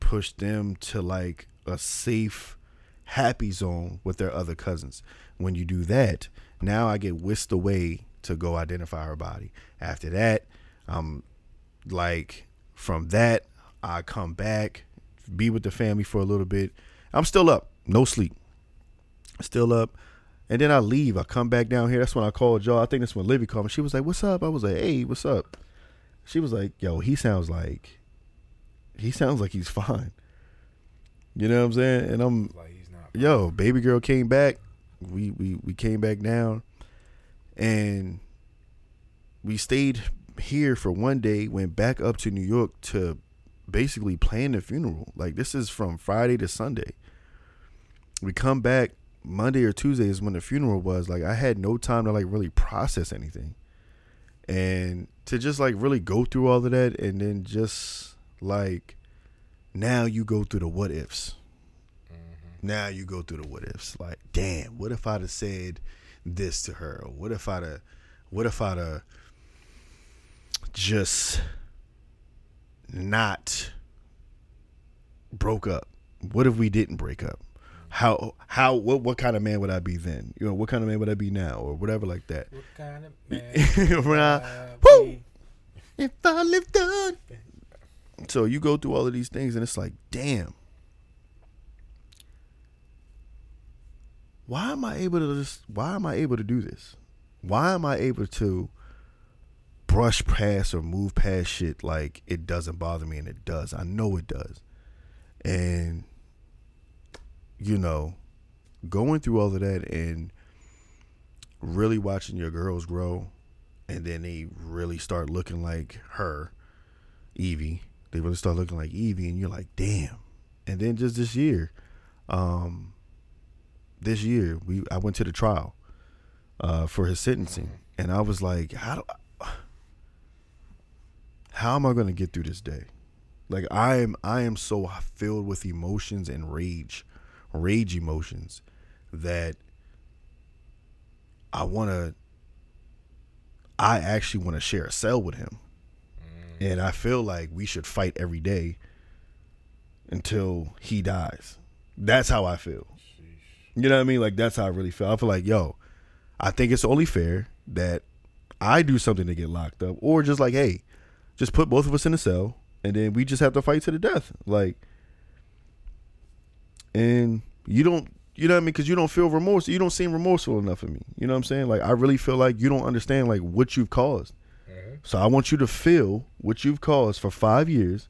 push them to like a safe happy zone with their other cousins. When you do that, now I get whisked away to go identify her body. After that, I'm like from that, I come back, be with the family for a little bit. I'm still up, no sleep. Still up. And then I leave. I come back down here. That's when I called y'all. I think that's when Livy called me. She was like, What's up? I was like, Hey, what's up? She was like, Yo, he sounds like he sounds like he's fine. You know what I'm saying? And I'm Like he's not. yo, baby girl came back. We we we came back down, and we stayed here for one day. Went back up to New York to basically plan the funeral. Like this is from Friday to Sunday. We come back Monday or Tuesday is when the funeral was. Like I had no time to like really process anything, and to just like really go through all of that, and then just like now you go through the what ifs mm-hmm. now you go through the what ifs. Like, damn, what if I'd have said this to her? Or what if I'd have, what if I'd have just not broke up? What if we didn't break up? How how what what kind of man would I be then? You know, what kind of man would I be now, or whatever like that. What kind of man? I- would I Woo! be? If I lived on. So you go through all of these things, and it's like, damn. Why am I able to just? Why am I able to do this? Why am I able to brush past or move past shit like it doesn't bother me, and it does. I know it does, and you know, going through all of that and really watching your girls grow and then they really start looking like her, Evie. They really start looking like Evie, and you're like, damn. And then just this year, um, this year we I went to the trial, uh, for his sentencing, and I was like, how do, how am I going to get through this day? Like I am, I am so filled with emotions and rage, rage emotions, that I want to I actually want to share a cell with him. And I feel like we should fight every day until he dies. That's how I feel. You know what I mean? Like that's how I really feel. I feel like, yo, I think it's only fair that I do something to get locked up or just like, hey, just put both of us in a cell and then we just have to fight to the death. Like and you don't you know what I mean? Because you don't feel remorse. You don't seem remorseful enough for me. You know what I'm saying? Like I really feel like you don't understand like what you've caused. Mm-hmm. So I want you to feel what you've caused for five years.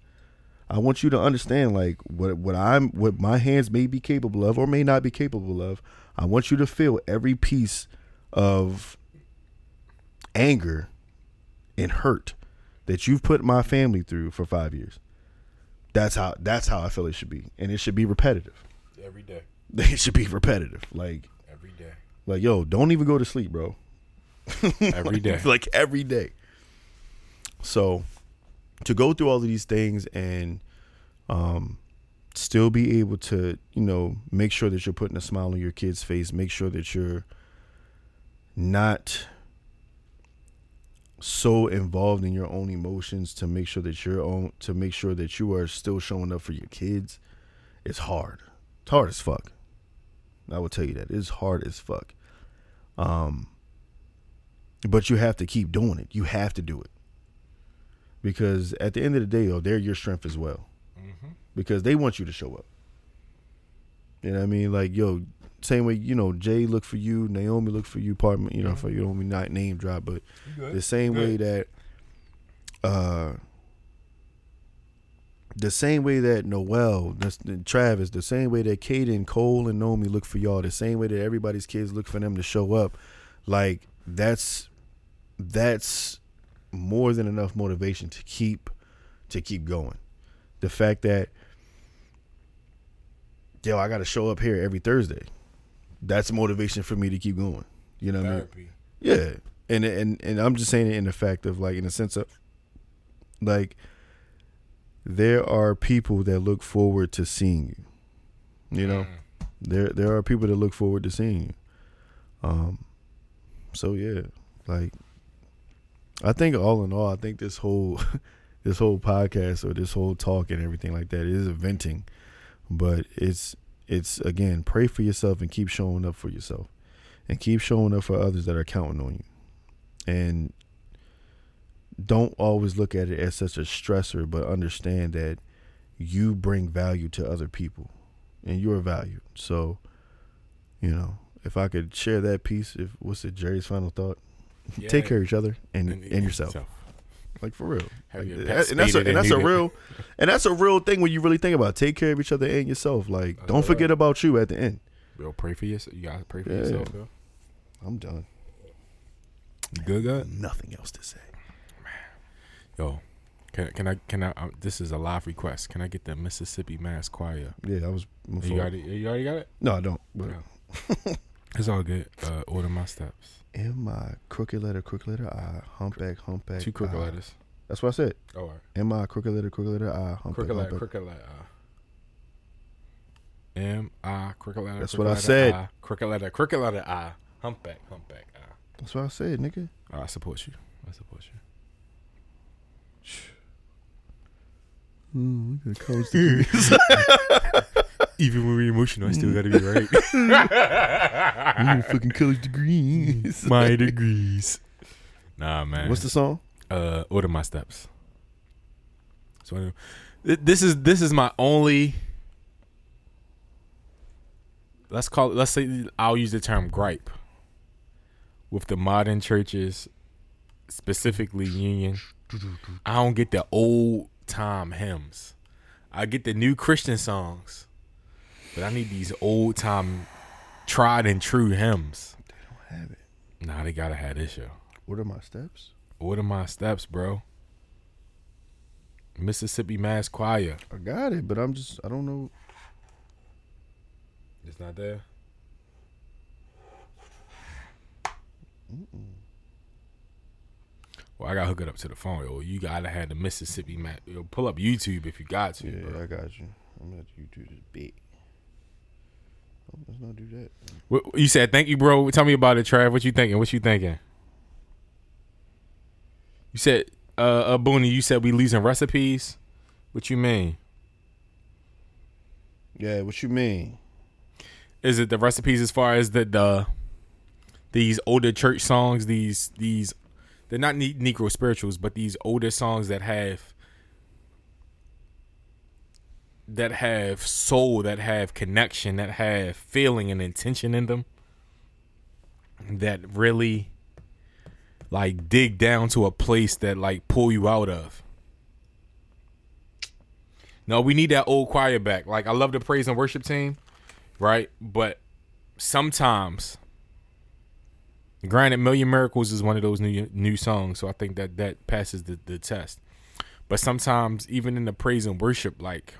I want you to understand like what what I'm what my hands may be capable of or may not be capable of. I want you to feel every piece of anger and hurt that you've put my family through for five years. That's how that's how I feel it should be, and it should be repetitive. Every day. It should be repetitive. Like Every day. like yo, don't even go to sleep, bro. Every day. like every day. So to go through all of these things and um still be able to, you know, make sure that you're putting a smile on your kid's face, make sure that you're not so involved in your own emotions to make sure that you're own to make sure that you are still showing up for your kids. It's hard. It's hard as fuck. I will tell you that. It's hard as fuck. Um but you have to keep doing it. You have to do it. Because at the end of the day, though, they're your strength as well. Because they want you to show up. You know what I mean? Like, yo, same way, you know, Jay look for you, Naomi look for you, pardon me, you know, for you don't mean not name drop, but the same way that uh the same way that Noel, that's Travis, the same way that Caden, Cole, and Naomi look for y'all, the same way that everybody's kids look for them to show up, like that's that's more than enough motivation to keep to keep going. The fact that yo, I got to show up here every Thursday. That's motivation for me to keep going. You know what I mean? Therapy. Yeah, and and and I'm just saying it in the fact of like in the sense of like there are people that look forward to seeing you. You know, Mm. there there are people that look forward to seeing you. Um, so yeah, like I think all in all, I think this whole this whole podcast or this whole talk and everything like that is a venting, but it's it's again pray for yourself and keep showing up for yourself, and keep showing up for others that are counting on you, and don't always look at it as such a stressor, but understand that you bring value to other people, and you're valued. So, you know, if I could share that piece, if what's it, Jerry's final thought? Take Yeah. care of each other and and, yourself, like for real. Like, your that- pet and that's a, and that's a real, and that's a real thing when you really think about. It. Take care of each other and yourself. Like, don't forget about you at the end. Yo, pray for yourself. You gotta pray for Yeah. yourself, yo. I'm done. Good, good? Nothing else to say. Man. Yo, can can I can I? Um, this is a live request. Can I get the Mississippi Mass Choir? Yeah, I was. You already you already got it. no, I don't. But. It's all good. Uh, order my steps. M I crooked letter, crooked letter I, humpback, humpback. Two crooked I. letters. That's what I said. Oh, all right. M I crooked letter, crooked letter I, humpback, Crooked letter, humpback. crooked letter. M I crooked letter. That's crooked what I said. I, crooked letter, crooked letter. I humpback, humpback. I. That's what I said, nigga. I support you. I support you. Mm, we got college degrees. Even when we're emotional, I still gotta be right. got fucking college degrees. my degrees. Nah, man. What's the song? uh order my steps so anyway, this is this is my only let's call it let's say i'll use the term gripe with the modern churches specifically union i don't get the old time hymns i get the new christian songs but i need these old time tried and true hymns They don't Have it. nah they gotta have this show What are my steps? What are my steps, bro. Mississippi Mass Choir. I got it, but I'm just I don't know. It's not there. Well, I gotta hook it up to the phone. Yo, you gotta have the Mississippi Mass. Yo, pull up YouTube if you got to. Yeah, bro. I got you. I'm at YouTube this bit. Let's not do that. What, you said thank you, bro. Tell me about it, Trav. What you thinking? What you thinking? You said, uh, uh Booney. You said we losing recipes. What you mean? Yeah, what you mean? Is it the recipes as far as the the these older church songs? These these they're not ne- Negro spirituals, but these older songs that have that have soul, that have connection, that have feeling and intention in them. That really like dig down to a place that like pull you out of. No, we need that old choir back. Like I love the praise and worship team, right? But sometimes, granted, "Million Miracles" is one of those new new songs, so I think that that passes the the test. But sometimes, even in the praise and worship, like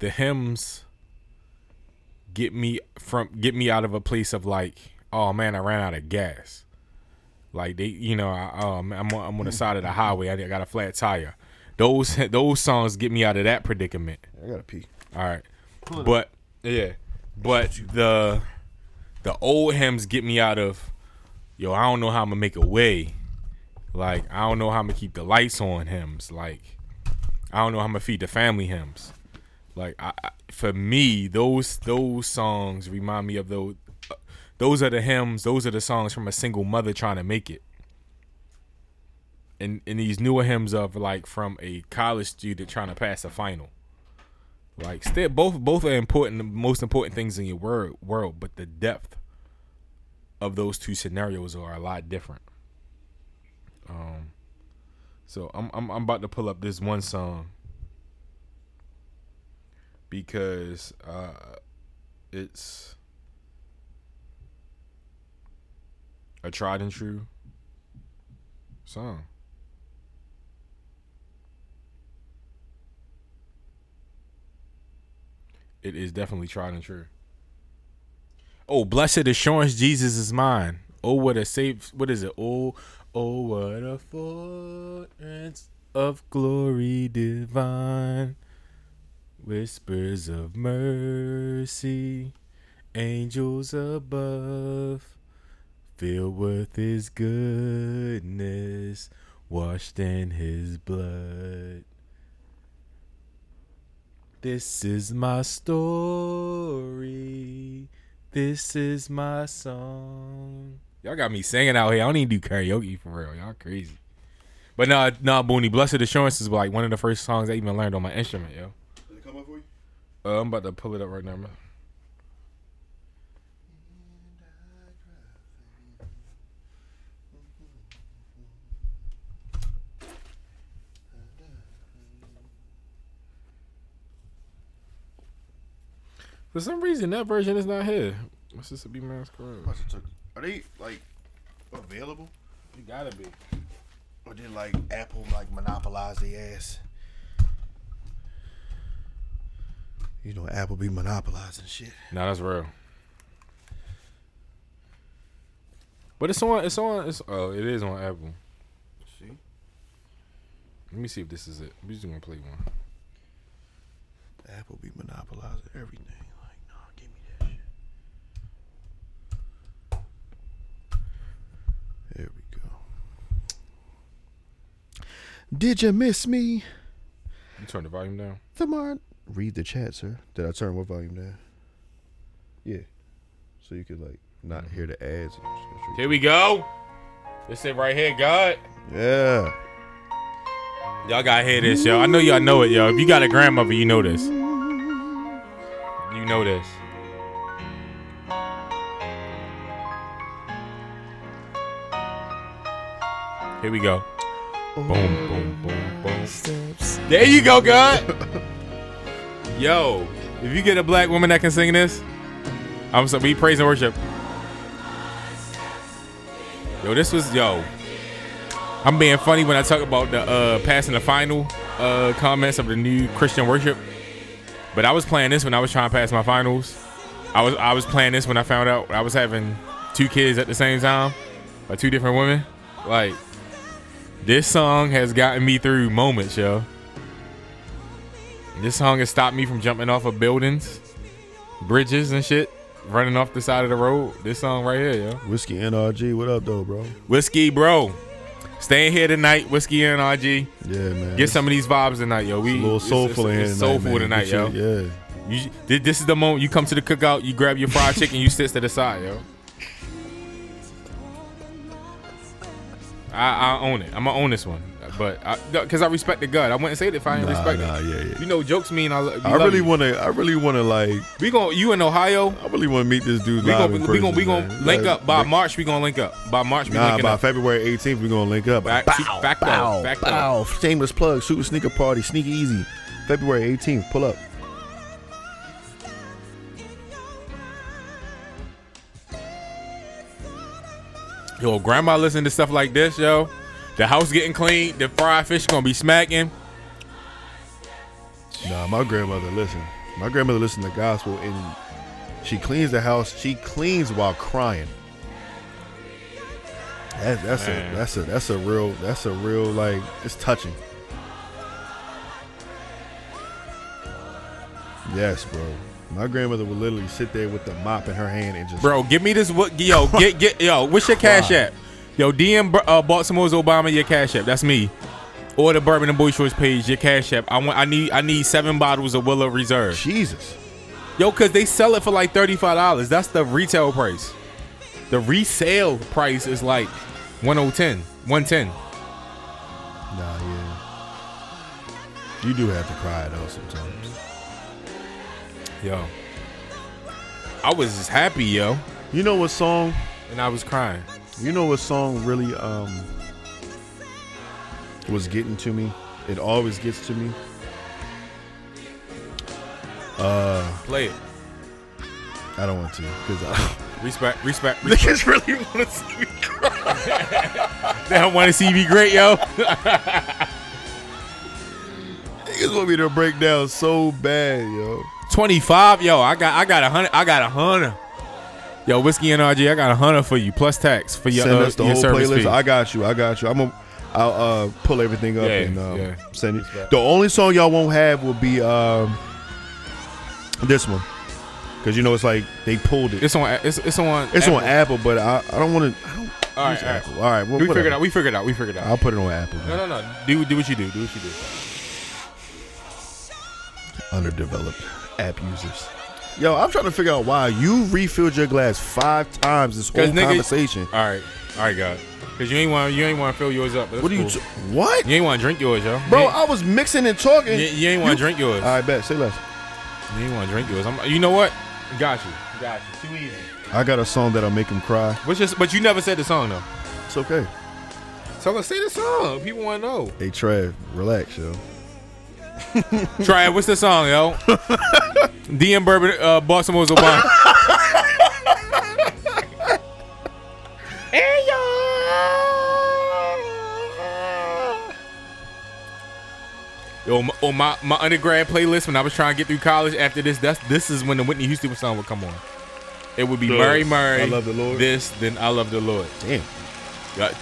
the hymns get me from get me out of a place of like, oh man, I ran out of gas. Like they, you know, I, um, I'm on, I'm on the side of the highway. I got a flat tire. Those those songs get me out of that predicament. I gotta pee. All right, but yeah, but the the old hymns get me out of yo. I don't know how I'm gonna make a way. Like I don't know how I'm gonna keep the lights on hymns. Like I don't know how I'm gonna feed the family hymns. Like I, I, for me, those those songs remind me of those. Those are the hymns. Those are the songs from a single mother trying to make it. And and these newer hymns of like from a college student trying to pass a final. Like still both both are important, the most important things in your world world, but the depth of those two scenarios are a lot different. Um so I'm I'm I'm about to pull up this one song because uh it's a tried and true. song. It is definitely tried and true. Oh, blessed assurance, Jesus is mine. Oh, what a safe. What is it? Oh, oh, what a fortress of glory divine. Whispers of mercy, angels above, filled with His goodness, washed in His blood. This is my story. This is my song. Y'all got me singing out here. I don't even do karaoke for real. Y'all crazy. But nah, nah, Booney. Blessed Assurance is like one of the first songs I even learned on my instrument, yo. Did it come up for you? Uh, I'm about to pull it up right now, man. For some reason, that version is not here. Be masquerade. Must have took. Are they like available? You gotta be. Or did like Apple like monopolize the ass? You know, Apple be monopolizing shit. Nah, that's real. But it's on. It's on. It's oh, it is on Apple. See? Let me see if this is it. We just gonna play one. Apple be monopolizing everything. Like, nah, give me that shit. There we go. Did you miss me? You turn the volume down. The Thamar, read the chat, sir. Did I turn what volume down? Yeah. So you could like not hear the ads. Here we go. This it right here, God. Yeah. Y'all gotta hear this, yo. I know y'all know it, yo. If you got a grandmother, you know this. You know this. Here we go. Boom, boom, boom, boom. There you go, God. Yo, if you get a black woman that can sing this, I'm so we praise and worship. Yo, this was yo. I'm being funny when I talk about the uh, passing the final uh, comments of the new Christian worship. But I was playing this when I was trying to pass my finals. I was I was playing this when I found out I was having two kids at the same time, by two different women. Like this song has gotten me through moments, yo. This song has stopped me from jumping off of buildings, bridges and shit, running off the side of the road. This song right here, yo. Whiskey NRG, what up though, bro? Whiskey, bro. Staying here tonight, whiskey and RG. Yeah, man. Get some of these vibes tonight, yo. We It's a little soulful it's, in it's, here soulful tonight, yo. Yeah. You, this is the moment you come to the cookout, you grab your fried chicken, you sit to the side, yo. I, I own it. I'm gonna own this one, but because I, respect the God, I wouldn't say it if I didn't Nah, respect nah, it. yeah, yeah. You know, jokes mean I. I love really want to. I really want to like. We gon' you in Ohio. I really want to meet this dude We gonna we person. gonna we gonna man. link Like, up by like- March. We gonna link up by March. We Nah, by up. February 18th, we're gonna link up. Back- bow, back bow, though, back though. bow. Shameless plug. Super sneaker party. Sneak easy. February 18th. Pull up. Yo, grandma listen to stuff like this, yo. The house getting clean, the fried fish gonna be smacking. Nah, my grandmother listen. My grandmother listen to gospel and she cleans the house. She cleans while crying. That, that's Man. a that's a that's a real that's a real like it's touching. Yes, bro. My grandmother would literally sit there with the mop in her hand and just Bro, give me this. What? Yo, get get yo. What's your cash app? Yo, DM uh, Baltimore's Obama your cash app. That's me. Or the Bourbon and Boy Shorts page, your cash app. I want. I need. I need seven bottles of Weller Reserve. Jesus. Yo, cause they sell it for like thirty five dollars. That's the retail price. The resale price is like 110, 110. Nah, yeah. You do have to cry though sometimes. Yo, I was just happy, yo, You know what song? and I was crying. You know what song really um was getting to me? It always gets to me. Uh, Play it. I don't want to because I, Respect, respect, respect. Niggas really want to see me cry. they don't want to see me great, yo. Niggas want me to break down so bad, yo. 25, yo. I got I got a hundred. I got a hundred. Yo, whiskey and RG, I got a hundred for you plus tax for your, Send uh, us the your whole service playlist. fee. I got you. I got you. I'm gonna. I'll uh, pull everything up Yeah, and um, yeah. send it. The only song y'all won't have will be um, this one, because you know it's like they pulled it. it's on. It's, it's on. It's Apple. on Apple, but I, I don't want to. All right, use. Apple. All right, well, We figured out. We figured out. We figured out. I'll put it on Apple. no, no, no. Do do what you do. Do what you do. Underdeveloped app users. Yo, I'm trying to figure out why you refilled your glass five times this whole 'Cause nigga- conversation. All right, all right, God. Cause you ain't want you ain't want to fill yours up. but What do you? that's T- what, you ain't want to drink yours, yo. bro? You I was mixing and talking. you, you ain't want to drink yours. All right, bet. Say less. You ain't want to drink yours. I'm, you know what? Got you. Got you. Too easy. I got a song that'll make him cry. What's just? But you never said the song though. It's okay. So let's say the song. People want to know. Hey, Trav, relax, yo. Try it. What's the song, yo? DM Bourbon, uh, Baltimore's Obama. hey yo. Yo, on my, on my, my undergrad playlist when I was trying to get through college after this, that's this is when the Whitney Houston song would come on. It would be Mary Mary. I Love the Lord? This, then I love the Lord. Damn.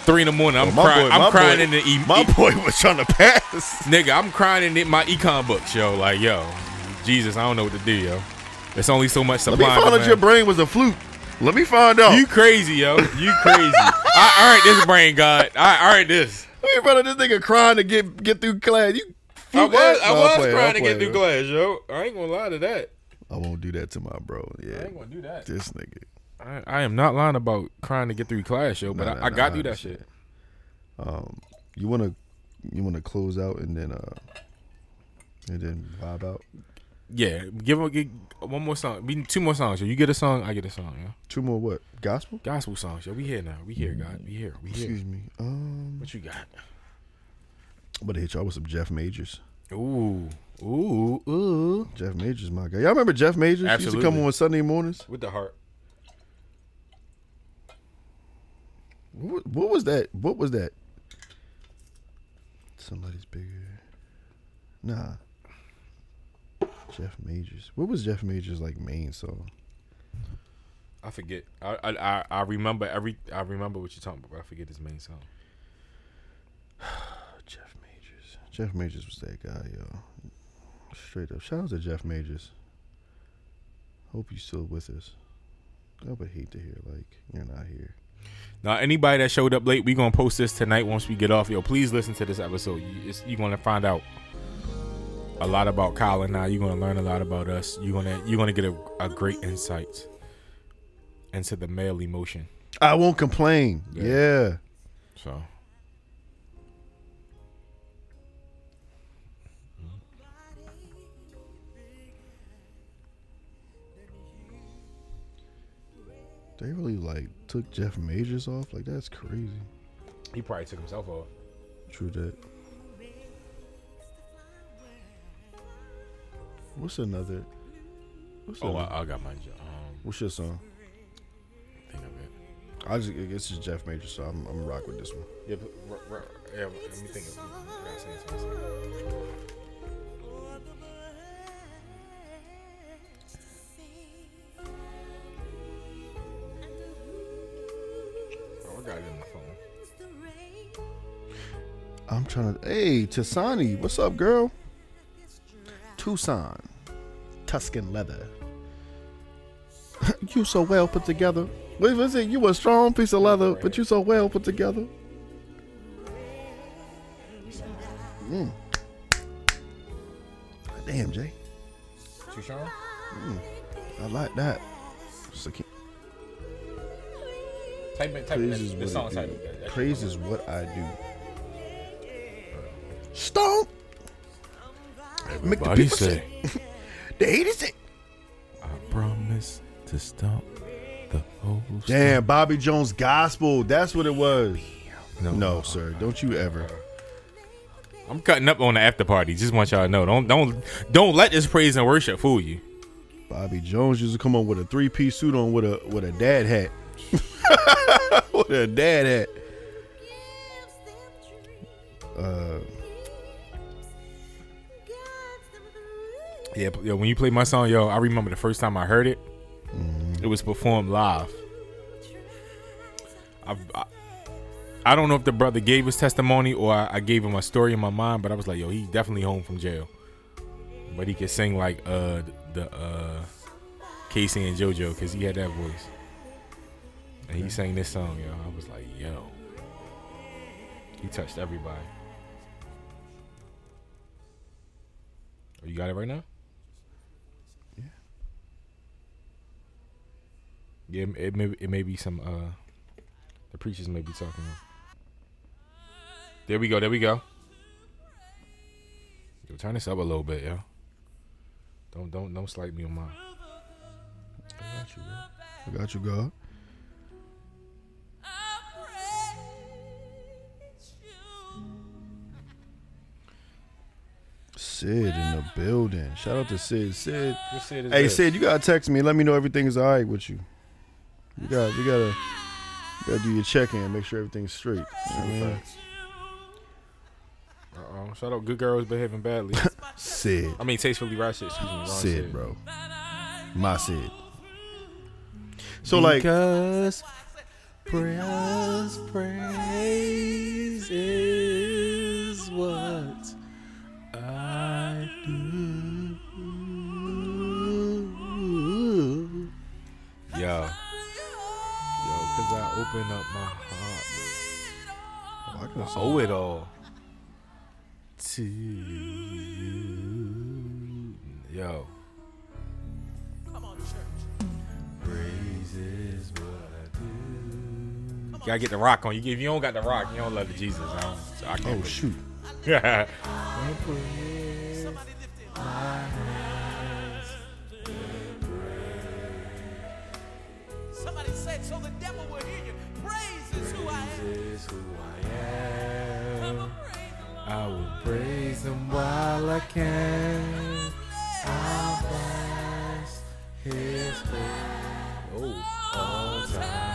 Three in the morning. I'm my crying. boy- I'm crying boy- in the e- My boy was trying to pass. Nigga, I'm crying in my econ books, yo. Like, yo, Jesus, I don't know what to do, yo. It's only so much supply. Let me find out your brain was a flute. Let me find out. You crazy, yo. You crazy. I, all right, this brain god. All right, all right, this. Let me find out this nigga crying to get get through class. You. I was, I No, was playing, trying I'm to get through class, yo. I ain't gonna lie to that. I won't do that to my bro. Yeah, I ain't gonna do that. this nigga. I, I am not lying about crying to get through class, yo. But Nah, I, nah, I got nah, through that shit. Um, you wanna you wanna close out and then uh and then vibe out. Yeah, give, one more song. We two more songs. Yo. You get a song, I get a song. Yo. Two more what? Gospel? Gospel songs, yo. We here now. We here, God. We here. We here. Excuse me. Um, What you got? I'm gonna hit y'all with some Jeff Majors. Ooh, ooh, ooh. Jeff Majors, my guy. Y'all remember Jeff Majors? He used to come Absolutely. on Sunday mornings. With the heart. What, what was that? What was that? Somebody's bigger. Nah. Jeff Majors. What was Jeff Majors like main song? I forget. I, I I I remember every. I remember what you're talking about. But I forget his main song. Jeff Majors. Jeff Majors was that guy, yo. Straight up. Shout out to Jeff Majors. Hope you're still with us. I would hate to hear like you're not here. Now, anybody that showed up late, we gonna post this tonight once we get off. Yo, please listen to this episode. You, you're gonna find out a lot about Kyle and I. You're gonna learn a lot about us. You're gonna you're gonna get a, a great insight into the male emotion. I won't complain. Yeah. yeah. So. They really like took Jeff Majors off. Like that's crazy. He probably took himself off. True that. What's another? What's, Oh, another- I, I got mine. Um, what's your song? think of it. I just it's just Jeff Majors, so I'm I'm gonna rock with this one. Yeah, but, r- r- yeah, let me think of it. Got it in my phone. I'm trying to. Hey, Tasani, what's up, girl? Tucson, Tuscan leather. you so well put together. What was it? You a strong piece of leather, but you so well put together. Mm. Damn, Jay. Too strong? I like that. Type in, type in praise the, is the what song I title. do. That- that Praise is what I do. Stomp. Make the people say, The haters say. I promise to stop the whole Damn, Bobby Jones gospel. That's what it was. No, No, sir. Don't you ever. I'm cutting up on the after party. Just want y'all to know. Don't don't don't let this praise and worship fool you. Bobby Jones used to come on with a three piece suit on with a with a dad hat. with a dad at? Uh, Yeah, yo, when you play my song, yo, I remember the first time I heard it. It was performed live. I've, I, I don't know if the brother gave his testimony or I, I gave him a story in my mind, but I was like, yo, he's definitely home from jail. But he could sing like uh the uh K-Ci and JoJo because he had that voice. And he sang this song, yo. I was like, yo. He touched everybody. Oh, you got it right now? Yeah. Yeah, it- it may it may be some uh the preachers may be talking. There we go, there we go. Yo, turn this up a little bit, yo. Don't don't don't slight me on mine. I got you, bro. I got you, God. Sid in the building. Shout out to Sid. Sid. Hey Sid, you gotta text me. Let me know everything is all right with you. You got you gotta you gotta do your check in, make sure everything's straight. You know what I mean? Uh oh. Shout out good girls behaving badly. Sid. I mean tastefully ratchet, excuse me. Wrong Sid, bro. My Sid. So like Because prayers, praise open up my heart. Oh, I can I sing. owe it all to you. Yo. Come on, church. Praise is what I do. You gotta get the rock on. You if you don't got the rock, you don't love the Jesus. I, don't, so I can't. Oh shoot. Yeah. Somebody said so the devil will is who I am. I will praise him while I can. I'll bless his holy oh, all time.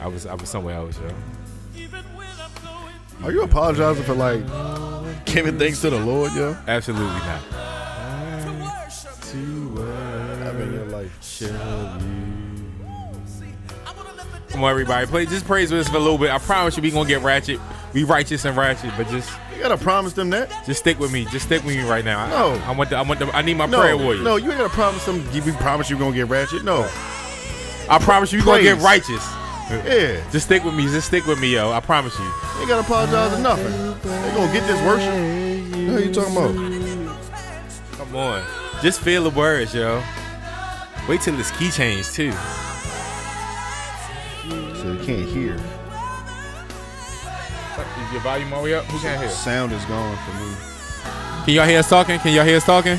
I was. I was somewhere else, yo. even when I'm going Are you apologizing for like giving thanks to the Lord, yo? Absolutely not. to worship. I mean your life. See, I wanna let the Come on, everybody. Play. Just praise with us for a little bit. I promise you, we gonna get ratchet. We righteous and ratchet, but just, You gotta promise them that. just stick with me. Just stick with me right now. No. I, want. The, I want. The, I need my No, prayer warriors. no, you ain't gotta promise them. You we promise you gonna get ratchet. No, I promise you, we gonna get righteous. Yeah, Just stick with me. Just stick with me, yo. I promise you. you ain't gotta apologize for nothing. They gonna get this worship. What are you talking about? Come on. Just feel the words, yo. Wait till this key change too. So you can't hear. Is your volume all the way up? Who can't hear? Sound is gone for me. Can y'all hear us talking? Can y'all hear us talking?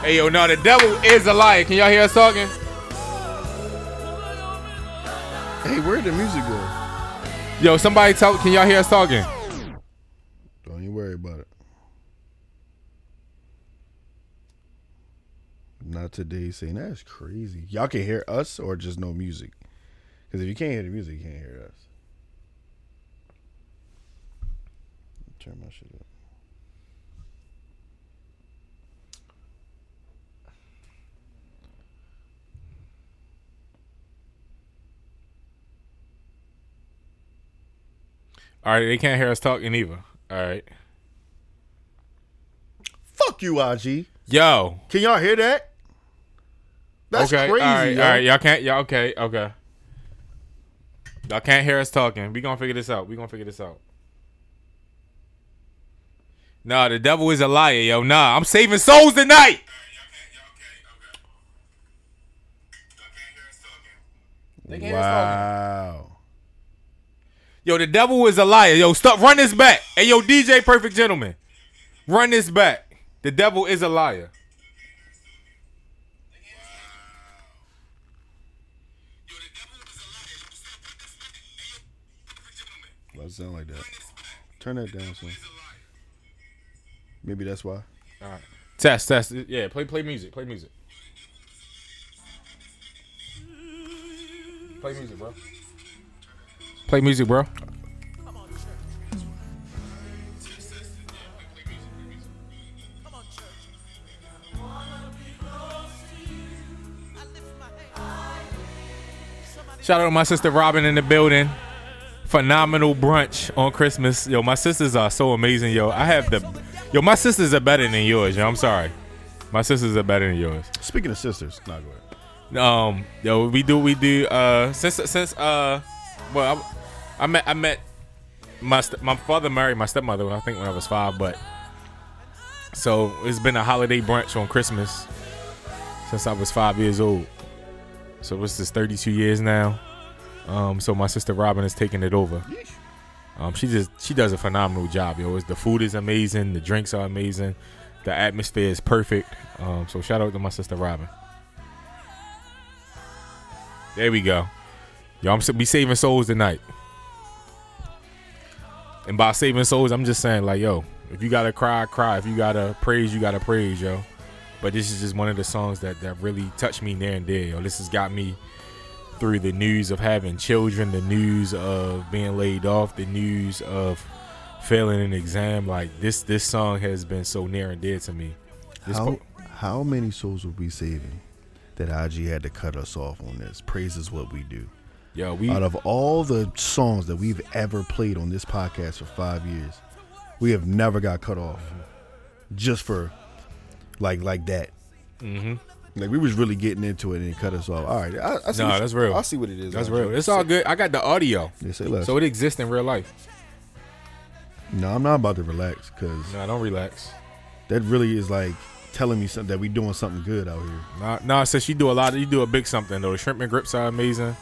Hey yo, no, the devil is a liar. Can y'all hear us talking? Hey, where'd the music go? Yo, somebody tell. Can y'all hear us talking? Don't you worry about it. Not today. Saying that's crazy. Y'all can hear us or just no music. Because if you can't hear the music, you can't hear us. Turn my shit up. All right, they can't hear us talking either. All right. Fuck you, IG. Yo. Can y'all hear that? That's okay. crazy. All right. yo. All right. Y'all can't. Y'all okay? Okay. Y'all can't hear us talking. We gonna figure this out. We gonna figure this out. Nah, the devil is a liar, yo. Nah, I'm saving souls tonight. They can't hear us talking. Wow. Yo, the devil is a liar. Yo, stop. Run this back. Hey, yo, DJ Perfect Gentleman. Run this back. The devil is a liar. Why does it sound like that? Turn that down, son. Maybe that's why. All right. Test, test. Yeah, play, play music. Play music. Play music, bro. Play music, bro. Shout out to my sister Robin in the building. Phenomenal brunch on Christmas. Yo, my sisters are so amazing, yo. I have the Yo, my sisters are better than yours, yo. I'm sorry. My sisters are better than yours. Speaking of sisters, nah, go ahead. Um, yo, we do we do uh since since uh well I, I met I met my st- my father married my stepmother when I think when I was five, but so it's been a holiday brunch on Christmas since I was five years old. So this is 32 years now. Um, so my sister Robin is taking it over. Um, she just she does a phenomenal job, yo. The food is amazing, the drinks are amazing, the atmosphere is perfect. Um, so shout out to my sister Robin. There we go. Yo, I'm we saving souls tonight. And by saving souls, I'm just saying like, yo, if you gotta cry, cry. If you gotta praise, you gotta praise, yo. But this is just one of the songs that that really touched me near and dear, yo. This has got me through the news of having children, the news of being laid off, the news of failing an exam. Like this, this song has been so near and dear to me. This How, po- how many souls were we saving that IG had to cut us off on this? Praise is what we do. Yo, we Out of all the songs that we've ever played on this podcast for five years, we have never got cut off just for like like that. hmm Like we was really getting into it and it cut us off. All right, I, I see No, that's real. I see what it is. that's real. It's all good. I got the audio, Yeah, say less. so it exists in real life. no, I'm not about to relax because No, don't relax. that really is like telling me something that we doing something good out here. Nah, nah, since you do a lot, of, you do a big something though. The shrimp and grips are amazing.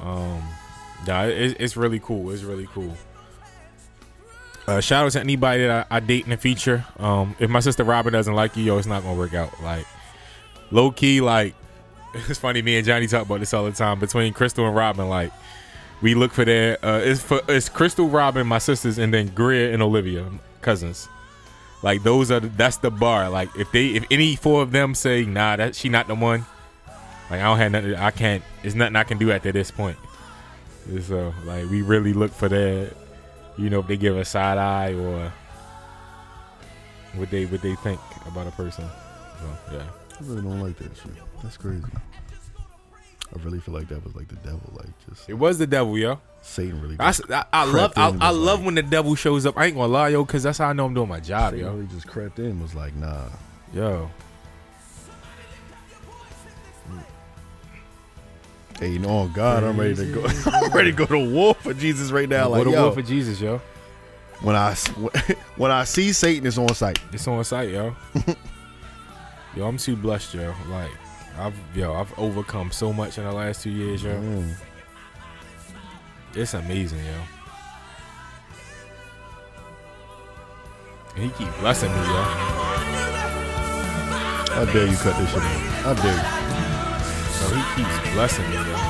Um, yeah, it, it's really cool. It's really cool. Uh, shout out to anybody that I, I date in the future. Um, if my sister Robin doesn't like you, yo, it's not gonna work out. Like, low key, like, it's funny. Me and Johnny talk about this all the time. Between Crystal and Robin, like, we look for their. Uh, it's for it's Crystal, Robin, my sisters, and then Greer and Olivia, cousins. Like those are that's the bar. Like if they if any four of them say nah that she not the one, like I don't have nothing. I can't. There's nothing I can do after this point. So uh, like we really look for that. You know if they give a side eye or what they what they think about a person. So yeah. I really don't like that shit. That's crazy. I really feel like that was like the devil, like just It was the devil, yo. Satan really. I, I, I love I, I love like- when the devil shows up. I ain't gonna lie, yo, because that's how I know I'm doing my job, Satan yo. really just crept in. Was like, nah. Yo, Hey, you know, on God, I'm ready to go. I'm ready to go to war for Jesus right now. Like, a yo, war for Jesus, yo. When I when I see Satan, it's on sight. It's on site, yo. yo, I'm too blessed, yo. Like, I've yo, I've overcome so much in the last two years, yo. Mm. It's amazing, yo. And he keep blessing me, yo. How dare you cut this shit off? How dare you? He keeps blessing me, yo.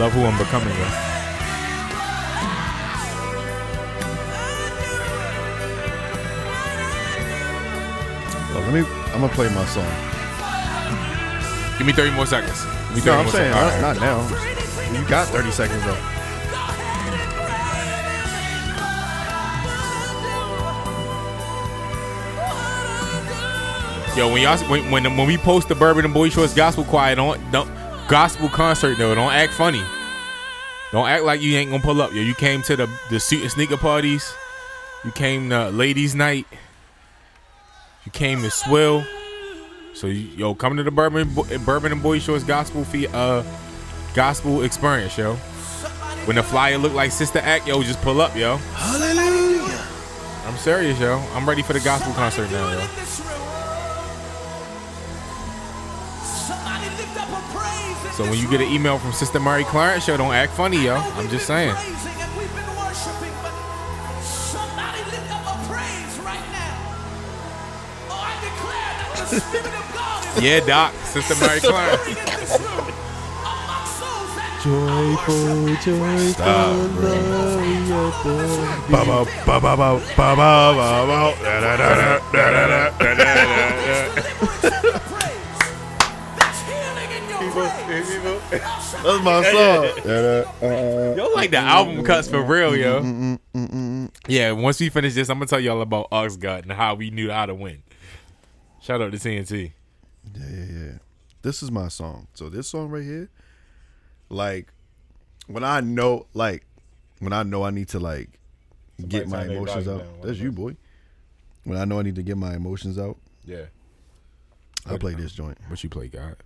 Love who I'm becoming. Yo. Oh, let me. I'm gonna play my song. Give me 30 more seconds. Give me 30 No, I'm more saying seconds. not, not now. You got 30 seconds though. Yo, when y'all when when, when we post the Bourbon and Boy Shorts Gospel Choir, don't don't gospel concert though. Don't act funny. Don't act like you ain't gonna pull up. Yo, you came to the the suit and sneaker parties. You came to ladies' night. You came to swill. So yo, come to the Bourbon Bourbon and Boy Shorts Gospel fee, uh gospel experience, yo. When the flyer look like Sister Act, yo, just pull up, yo. Hallelujah. I'm serious, yo. I'm ready for the gospel concert now, yo. So when you get an email from Sister Mary Clarence, yo, don't act funny, yo. I'm just saying. Yeah, Doc. Sister Mary Clarence. Joyful, joyful, Stop, bro. Ba ba ba ba ba ba ba ba ba. Da da da da da da That's my song. Da, da, uh, uh, uh Yo, like the album cuts for real, yo. Mm, mm, mm, yeah, once we finish this, I'm gonna tell y'all about Oxgut and how we knew how to win. Shout out to TNT. Yeah, yeah, yeah. This is my song. So this song right here, like when I know, like when I know I need to like get my emotions out. That's you, boy. When I know I need to get my emotions out, Yeah. I play this joint. What you play, God?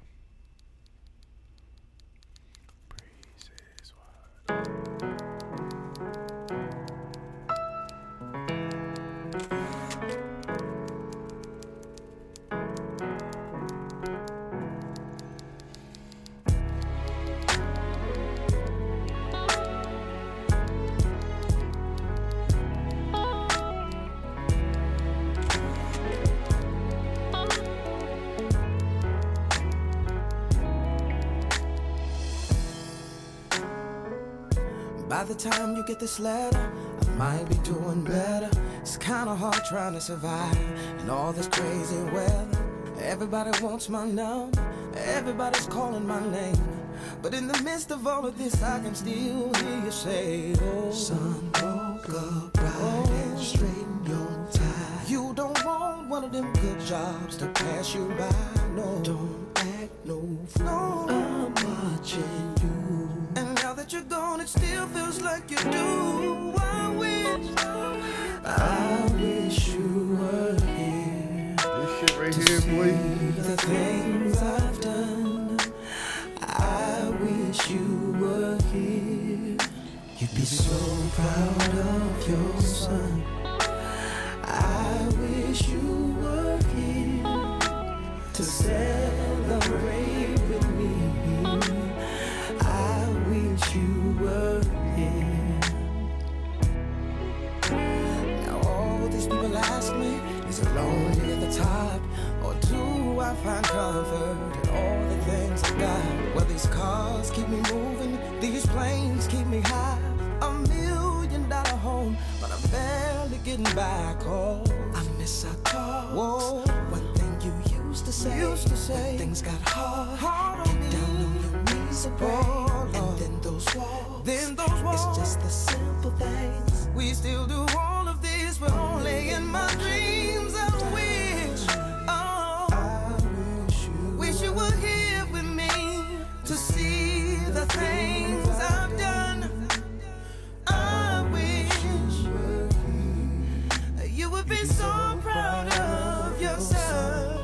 The time you get this letter, I might be doing better. It's kinda hard trying to survive in all this crazy weather. Everybody wants my number, everybody's calling my name. But in the midst of all of this, I can still hear you say, Oh, son, woke up oh, right and straighten your tie. You don't want one of them good jobs to pass you by, no. Don't act no fool. I'm watching you. That you're gone, it still feels like you do. I wish, I wish you were here. This shit right here, boy. The things I've done. I wish you were here. You'd be so proud of your son. I wish you were here to celebrate is it lonely at the top? Or do I find comfort in all the things I got? Well, these cars keep me moving, these planes keep me high. A million dollar home, but I'm barely getting back home. I miss our talk. Whoa, one thing you used to say, used to say things got hard. hard on Get down on your knees and pray, and then those walls. Then those walls. It's just the simple things. We still do all of this, but only in my dreams. were here with me to see the things I've done. I wish you would be so proud of yourself.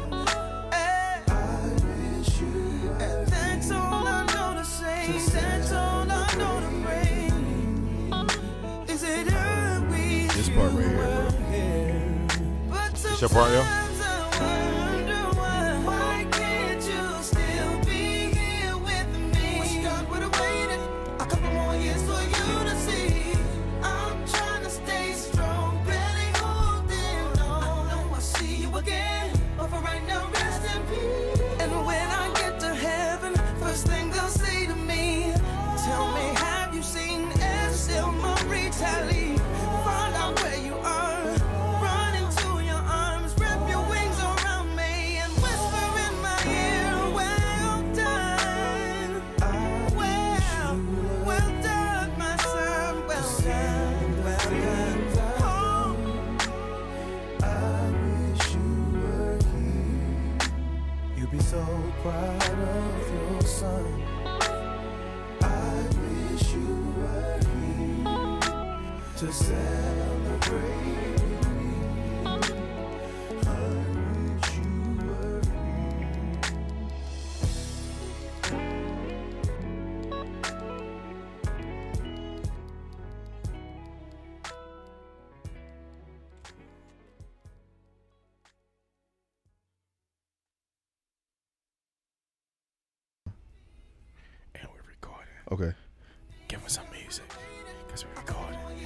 This part right here, your part, yo?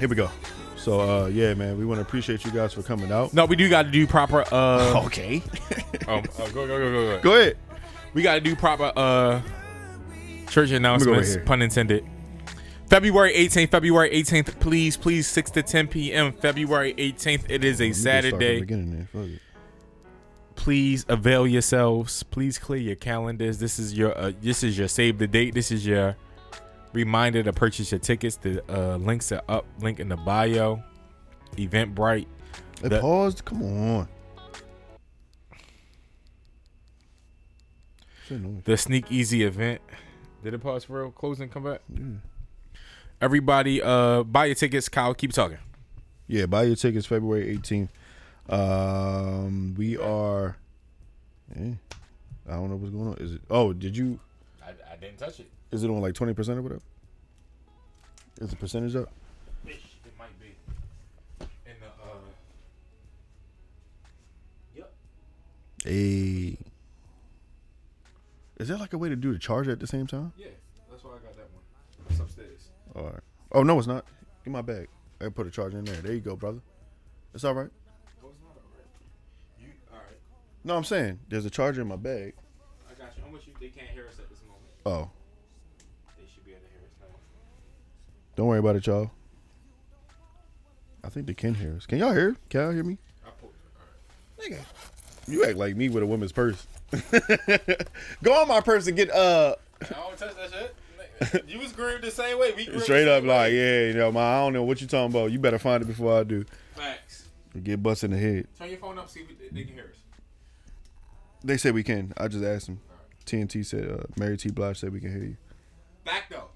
Here we go. So uh yeah, man, we want to appreciate you guys for coming out. No, we do got to do proper. Uh, Okay. um, uh, go, go, go, go, go. Go ahead. We got to do proper uh, church announcements, pun intended. February 18th, February 18th, please, please, 6 to 10 p.m. February 18th. It is a You can start from the Saturday. beginning there. Fuck it. please avail yourselves. Please clear your calendars. This is your uh, this is your save the date. This is your reminder to purchase your tickets. The uh, links are up. Link in the bio. Eventbrite. It The- paused. Come on. The Sneak Easy event. Did it pause for real? Closing. Come back. Yeah. Everybody, uh, buy your tickets. Kyle, keep talking. Yeah, buy your tickets February 18th. Um, we are. eh, I don't know what's going on. Is it? Oh, did you? I, I didn't touch it. Is it on like 20 percent or whatever? Is the percentage up? It might be. In the uh. Yep. Hey. Is there like a way to do the charge at the same time? Yeah, that's why I got that one. It's upstairs. All right. Oh no, it's not. Give my bag. I put a charger in there. There you go, brother. It's all right. Oh, it's not alright. You alright? No, I'm saying there's a charger in my bag. I got you. How much you? They can't hear us at this moment. Oh, They should be able to hear us now. Don't worry about it, y'all. I think they can hear us. Can y'all hear? Can y'all hear me? I pulled. Alright. Nigga, you act like me with a woman's purse. Go on my purse and get uh I don't touch that shit. You was groomed the same way. We straight up like, yeah, you know, my I don't know what you talking about. You better find it before I do. Facts. Get bust in the head. Turn your phone up. See if they can hear us. They said we can. I just asked them. TNT said, uh, Mary T. Blige said we can hear you. Back though.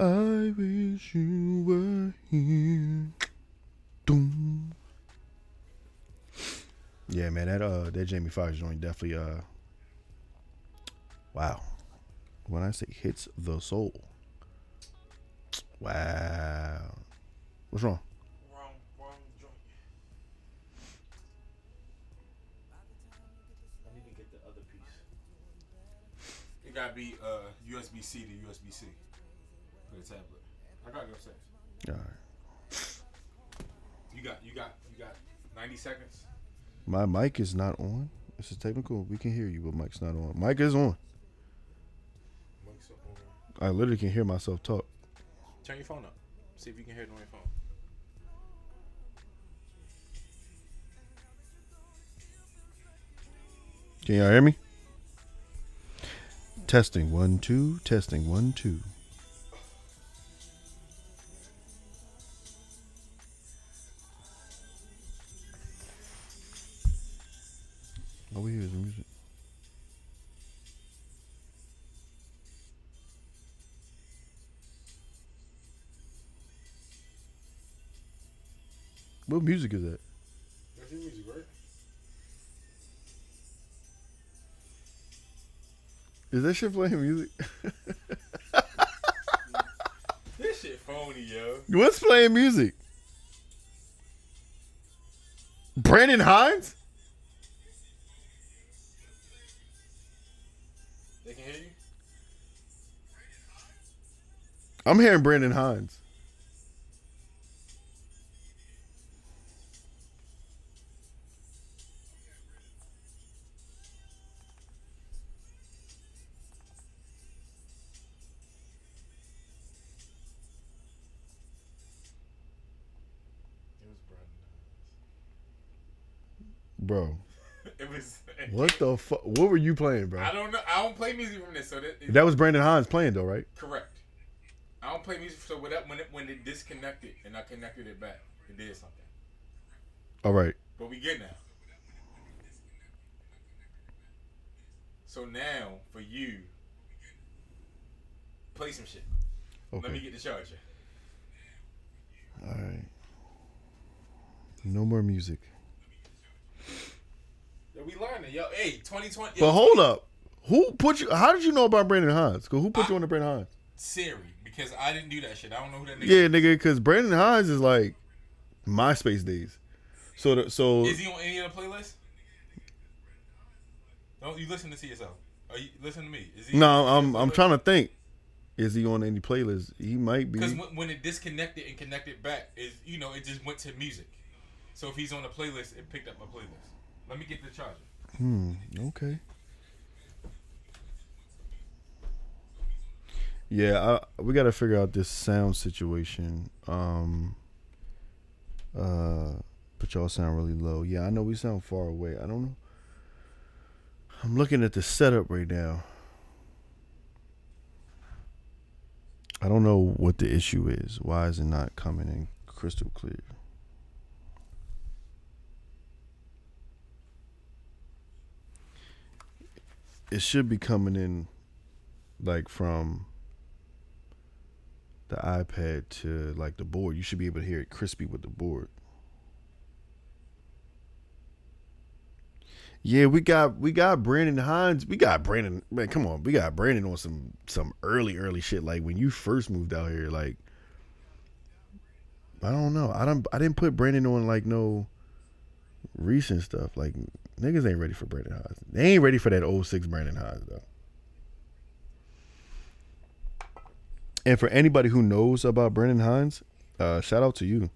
I wish you were here. Doom. Yeah, man, that uh that Jamie Foxx joint definitely uh wow. When I say hits the soul. Wow. What's wrong? Wrong, wrong joint. I need to get the other piece. It gotta be uh, USB C to USB C tablet. I gotta go upstairs. All right. You got, you got, you got 90 seconds. My mic is not on. This is technical. We can hear you, but mic's not on. Mic is on. Mic's on. I literally can hear myself talk. Turn your phone up. See if you can hear it on your phone. Can y'all hear me? Testing one two. Testing one two. What music is that? That's your music, right? Is that shit playing music? This shit phony, yo. What's playing music? Brandon Hines? They can hear you? I'm hearing Brandon Hines. Bro, It was. what the fuck? What were you playing, bro? I don't know. I don't play music from this, so that. it- That was Brandon Hines playing, though, right? Correct. I don't play music, so when it, when it when it disconnected and I connected it back, it did something. All right. But we good now. So now for you, play some shit. Okay. Let me get the charger. All right. No more music. Yo, we learning, yo. Hey, 2020. But hold up. Who put you? How did you know about Brandon Hines? 'Cause who put I- you on the Brandon Hines? Siri, because I didn't do that shit. I don't know who that nigga. Yeah, nigga. Because Brandon Hines is like MySpace days. So, the, so Is he on any of the playlists? Don't you listen to see yourself? Are you listen to me? Is he no, I'm I'm trying to think. Is he on any playlist? He might be. Because when, when it disconnected and connected back, is you know it just went to music. So if he's on a playlist, it picked up my playlist. Let me get the charger. Hmm. Okay. Yeah, I, we got to figure out this sound situation. Um. Uh, but y'all sound really low. Yeah, I know we sound far away. I don't know. I'm looking at the setup right now. I don't know what the issue is. Why is it not coming in crystal clear? It should be coming in like from the iPad to like the board. You should be able to hear it crispy with the board. Yeah, we got we got Brandon Hines. We got Brandon. Man, come on, we got Brandon on some some early early shit. Like when you first moved out here, like I don't know. I don't. I didn't put Brandon on like no recent stuff. Like niggas ain't ready for Brandon Hines. They ain't ready for that 06 Brandon Hines though. And for anybody who knows about Brandon Hines, uh, shout out to you.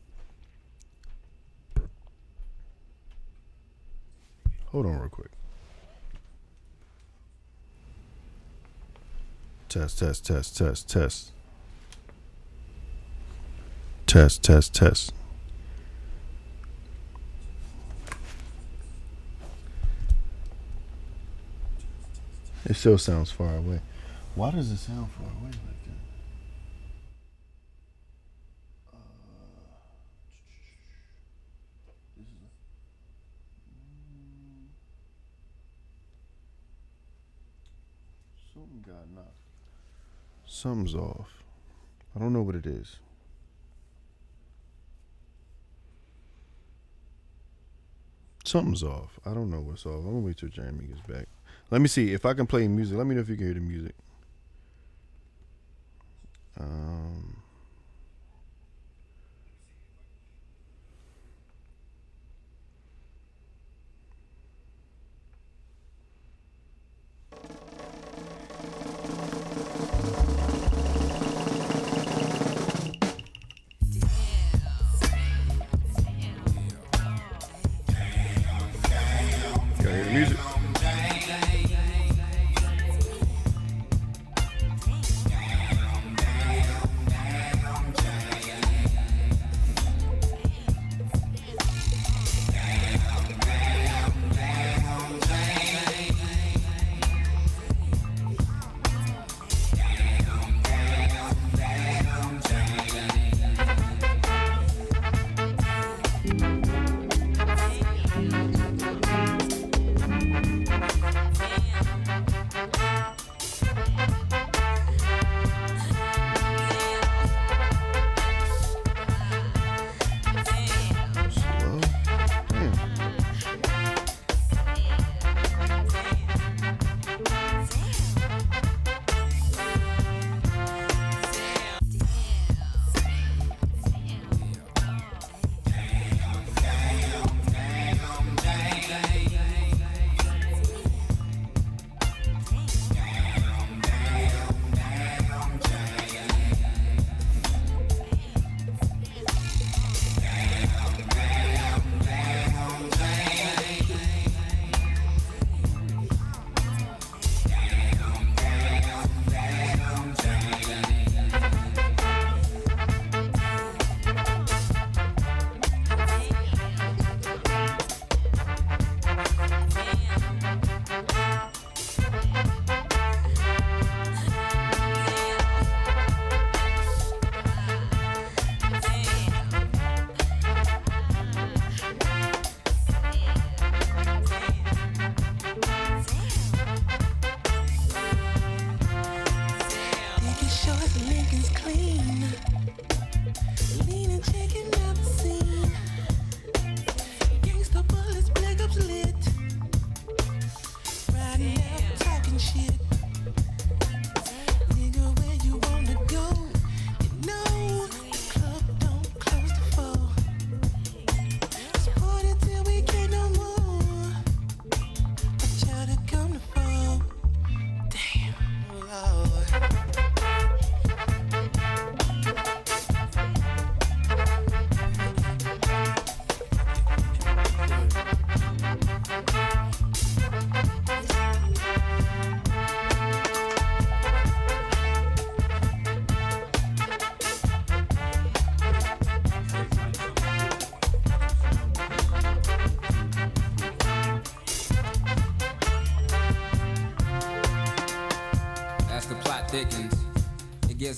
Hold on real quick. Test, test, test, test, test. Test, test, test. It still sounds far away. Why does it sound far away like that? Something got knocked. Something's off. I don't know what it is. Something's off. I don't know what's off. I'm gonna wait till Jeremy gets back. Let me see if I can play music. Let me know if you can hear the music. Um.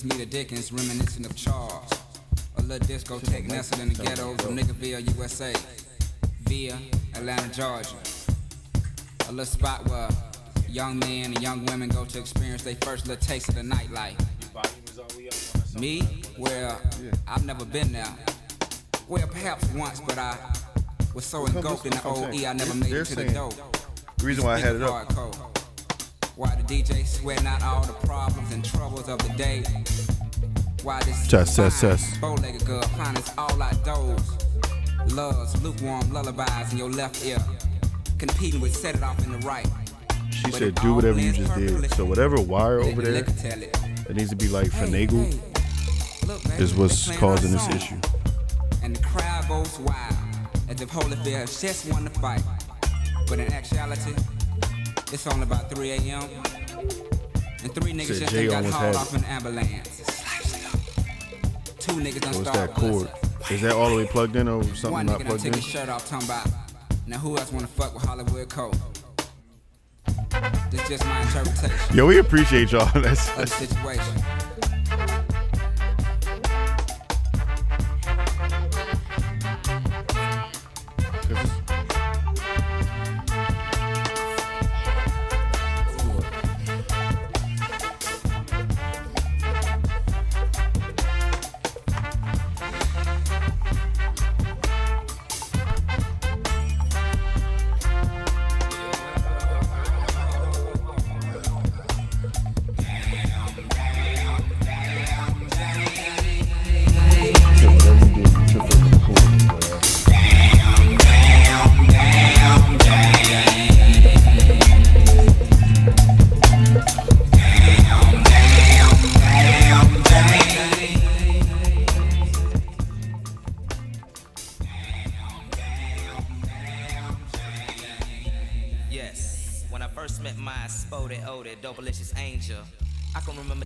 It gives me the Dickens, reminiscent of Charles. A little discotheque nestled in the ghettos of Niggerville, USA. Via Atlanta, Georgia. A little spot where young men and young women go to experience their first little taste of the nightlife. Me? Well, I've never been there. Well, perhaps once, but I was so engulfed in the OE, I never made it to the dope. The reason why I had it up. Why the DJ sweating out all the problems and troubles of the day? Test, test, test. bow-legged girl finds all? Loves lukewarm lullabies in your left ear, competing with set it off in the right. She But said, do whatever you just did. So whatever wire over there it. that needs to be like Hey, finagled hey, look, baby, is what's causing this issue. And the crowd goes wild, as if Holyfield has just won the fight. But in actuality, it's only about 3 a.m. And three niggas Said just got hauled off an ambulance. Two niggas done So that cord. Is that all the way plugged in or something One not nigga done plugged took in? his shirt off, talking about, now who else wanna fuck with Hollywood Cole? This just my interpretation Yo, we appreciate y'all. That's, of the that's situation. Yes, when I first met my spotted, oded, dopalicious angel, I can remember.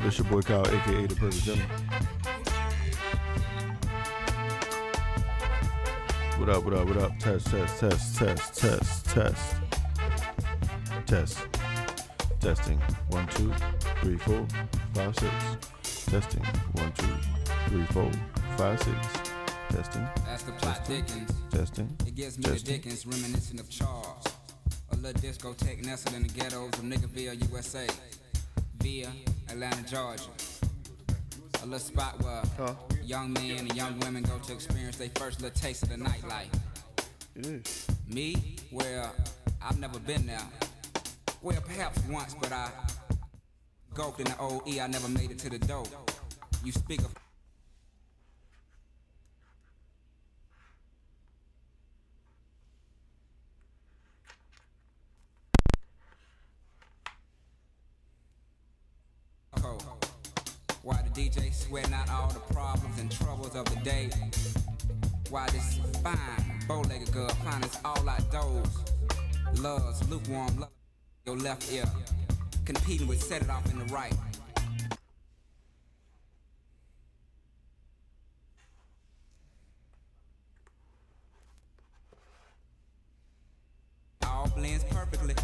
Up. It's your boy Kyle, aka the Perfect Gentleman. What up, what up, what up? Test, test, test, test, test, test. Test. Testing. One, two, three, four, five, six. Testing. One, two, three, four, five, six. Testing. That's the plot thickens. Testing. It gives me the Testing. Dickens, reminiscent of Charles. A little discotheque nestled in the ghettos of Niggerville, USA. Via Atlanta, Georgia. A little spot where young men and young women go to experience their first little taste of the nightlife. It is. Me? Well, I've never been there. Well, perhaps once, but I gulped in the OE, I never made it to the dope. You speak of Why the DJ all the problems and troubles of the day? While this fine, bow-legged girl finds all outdoors. Loves lukewarm love your left ear. Competing with set it off in the right. All blends perfectly.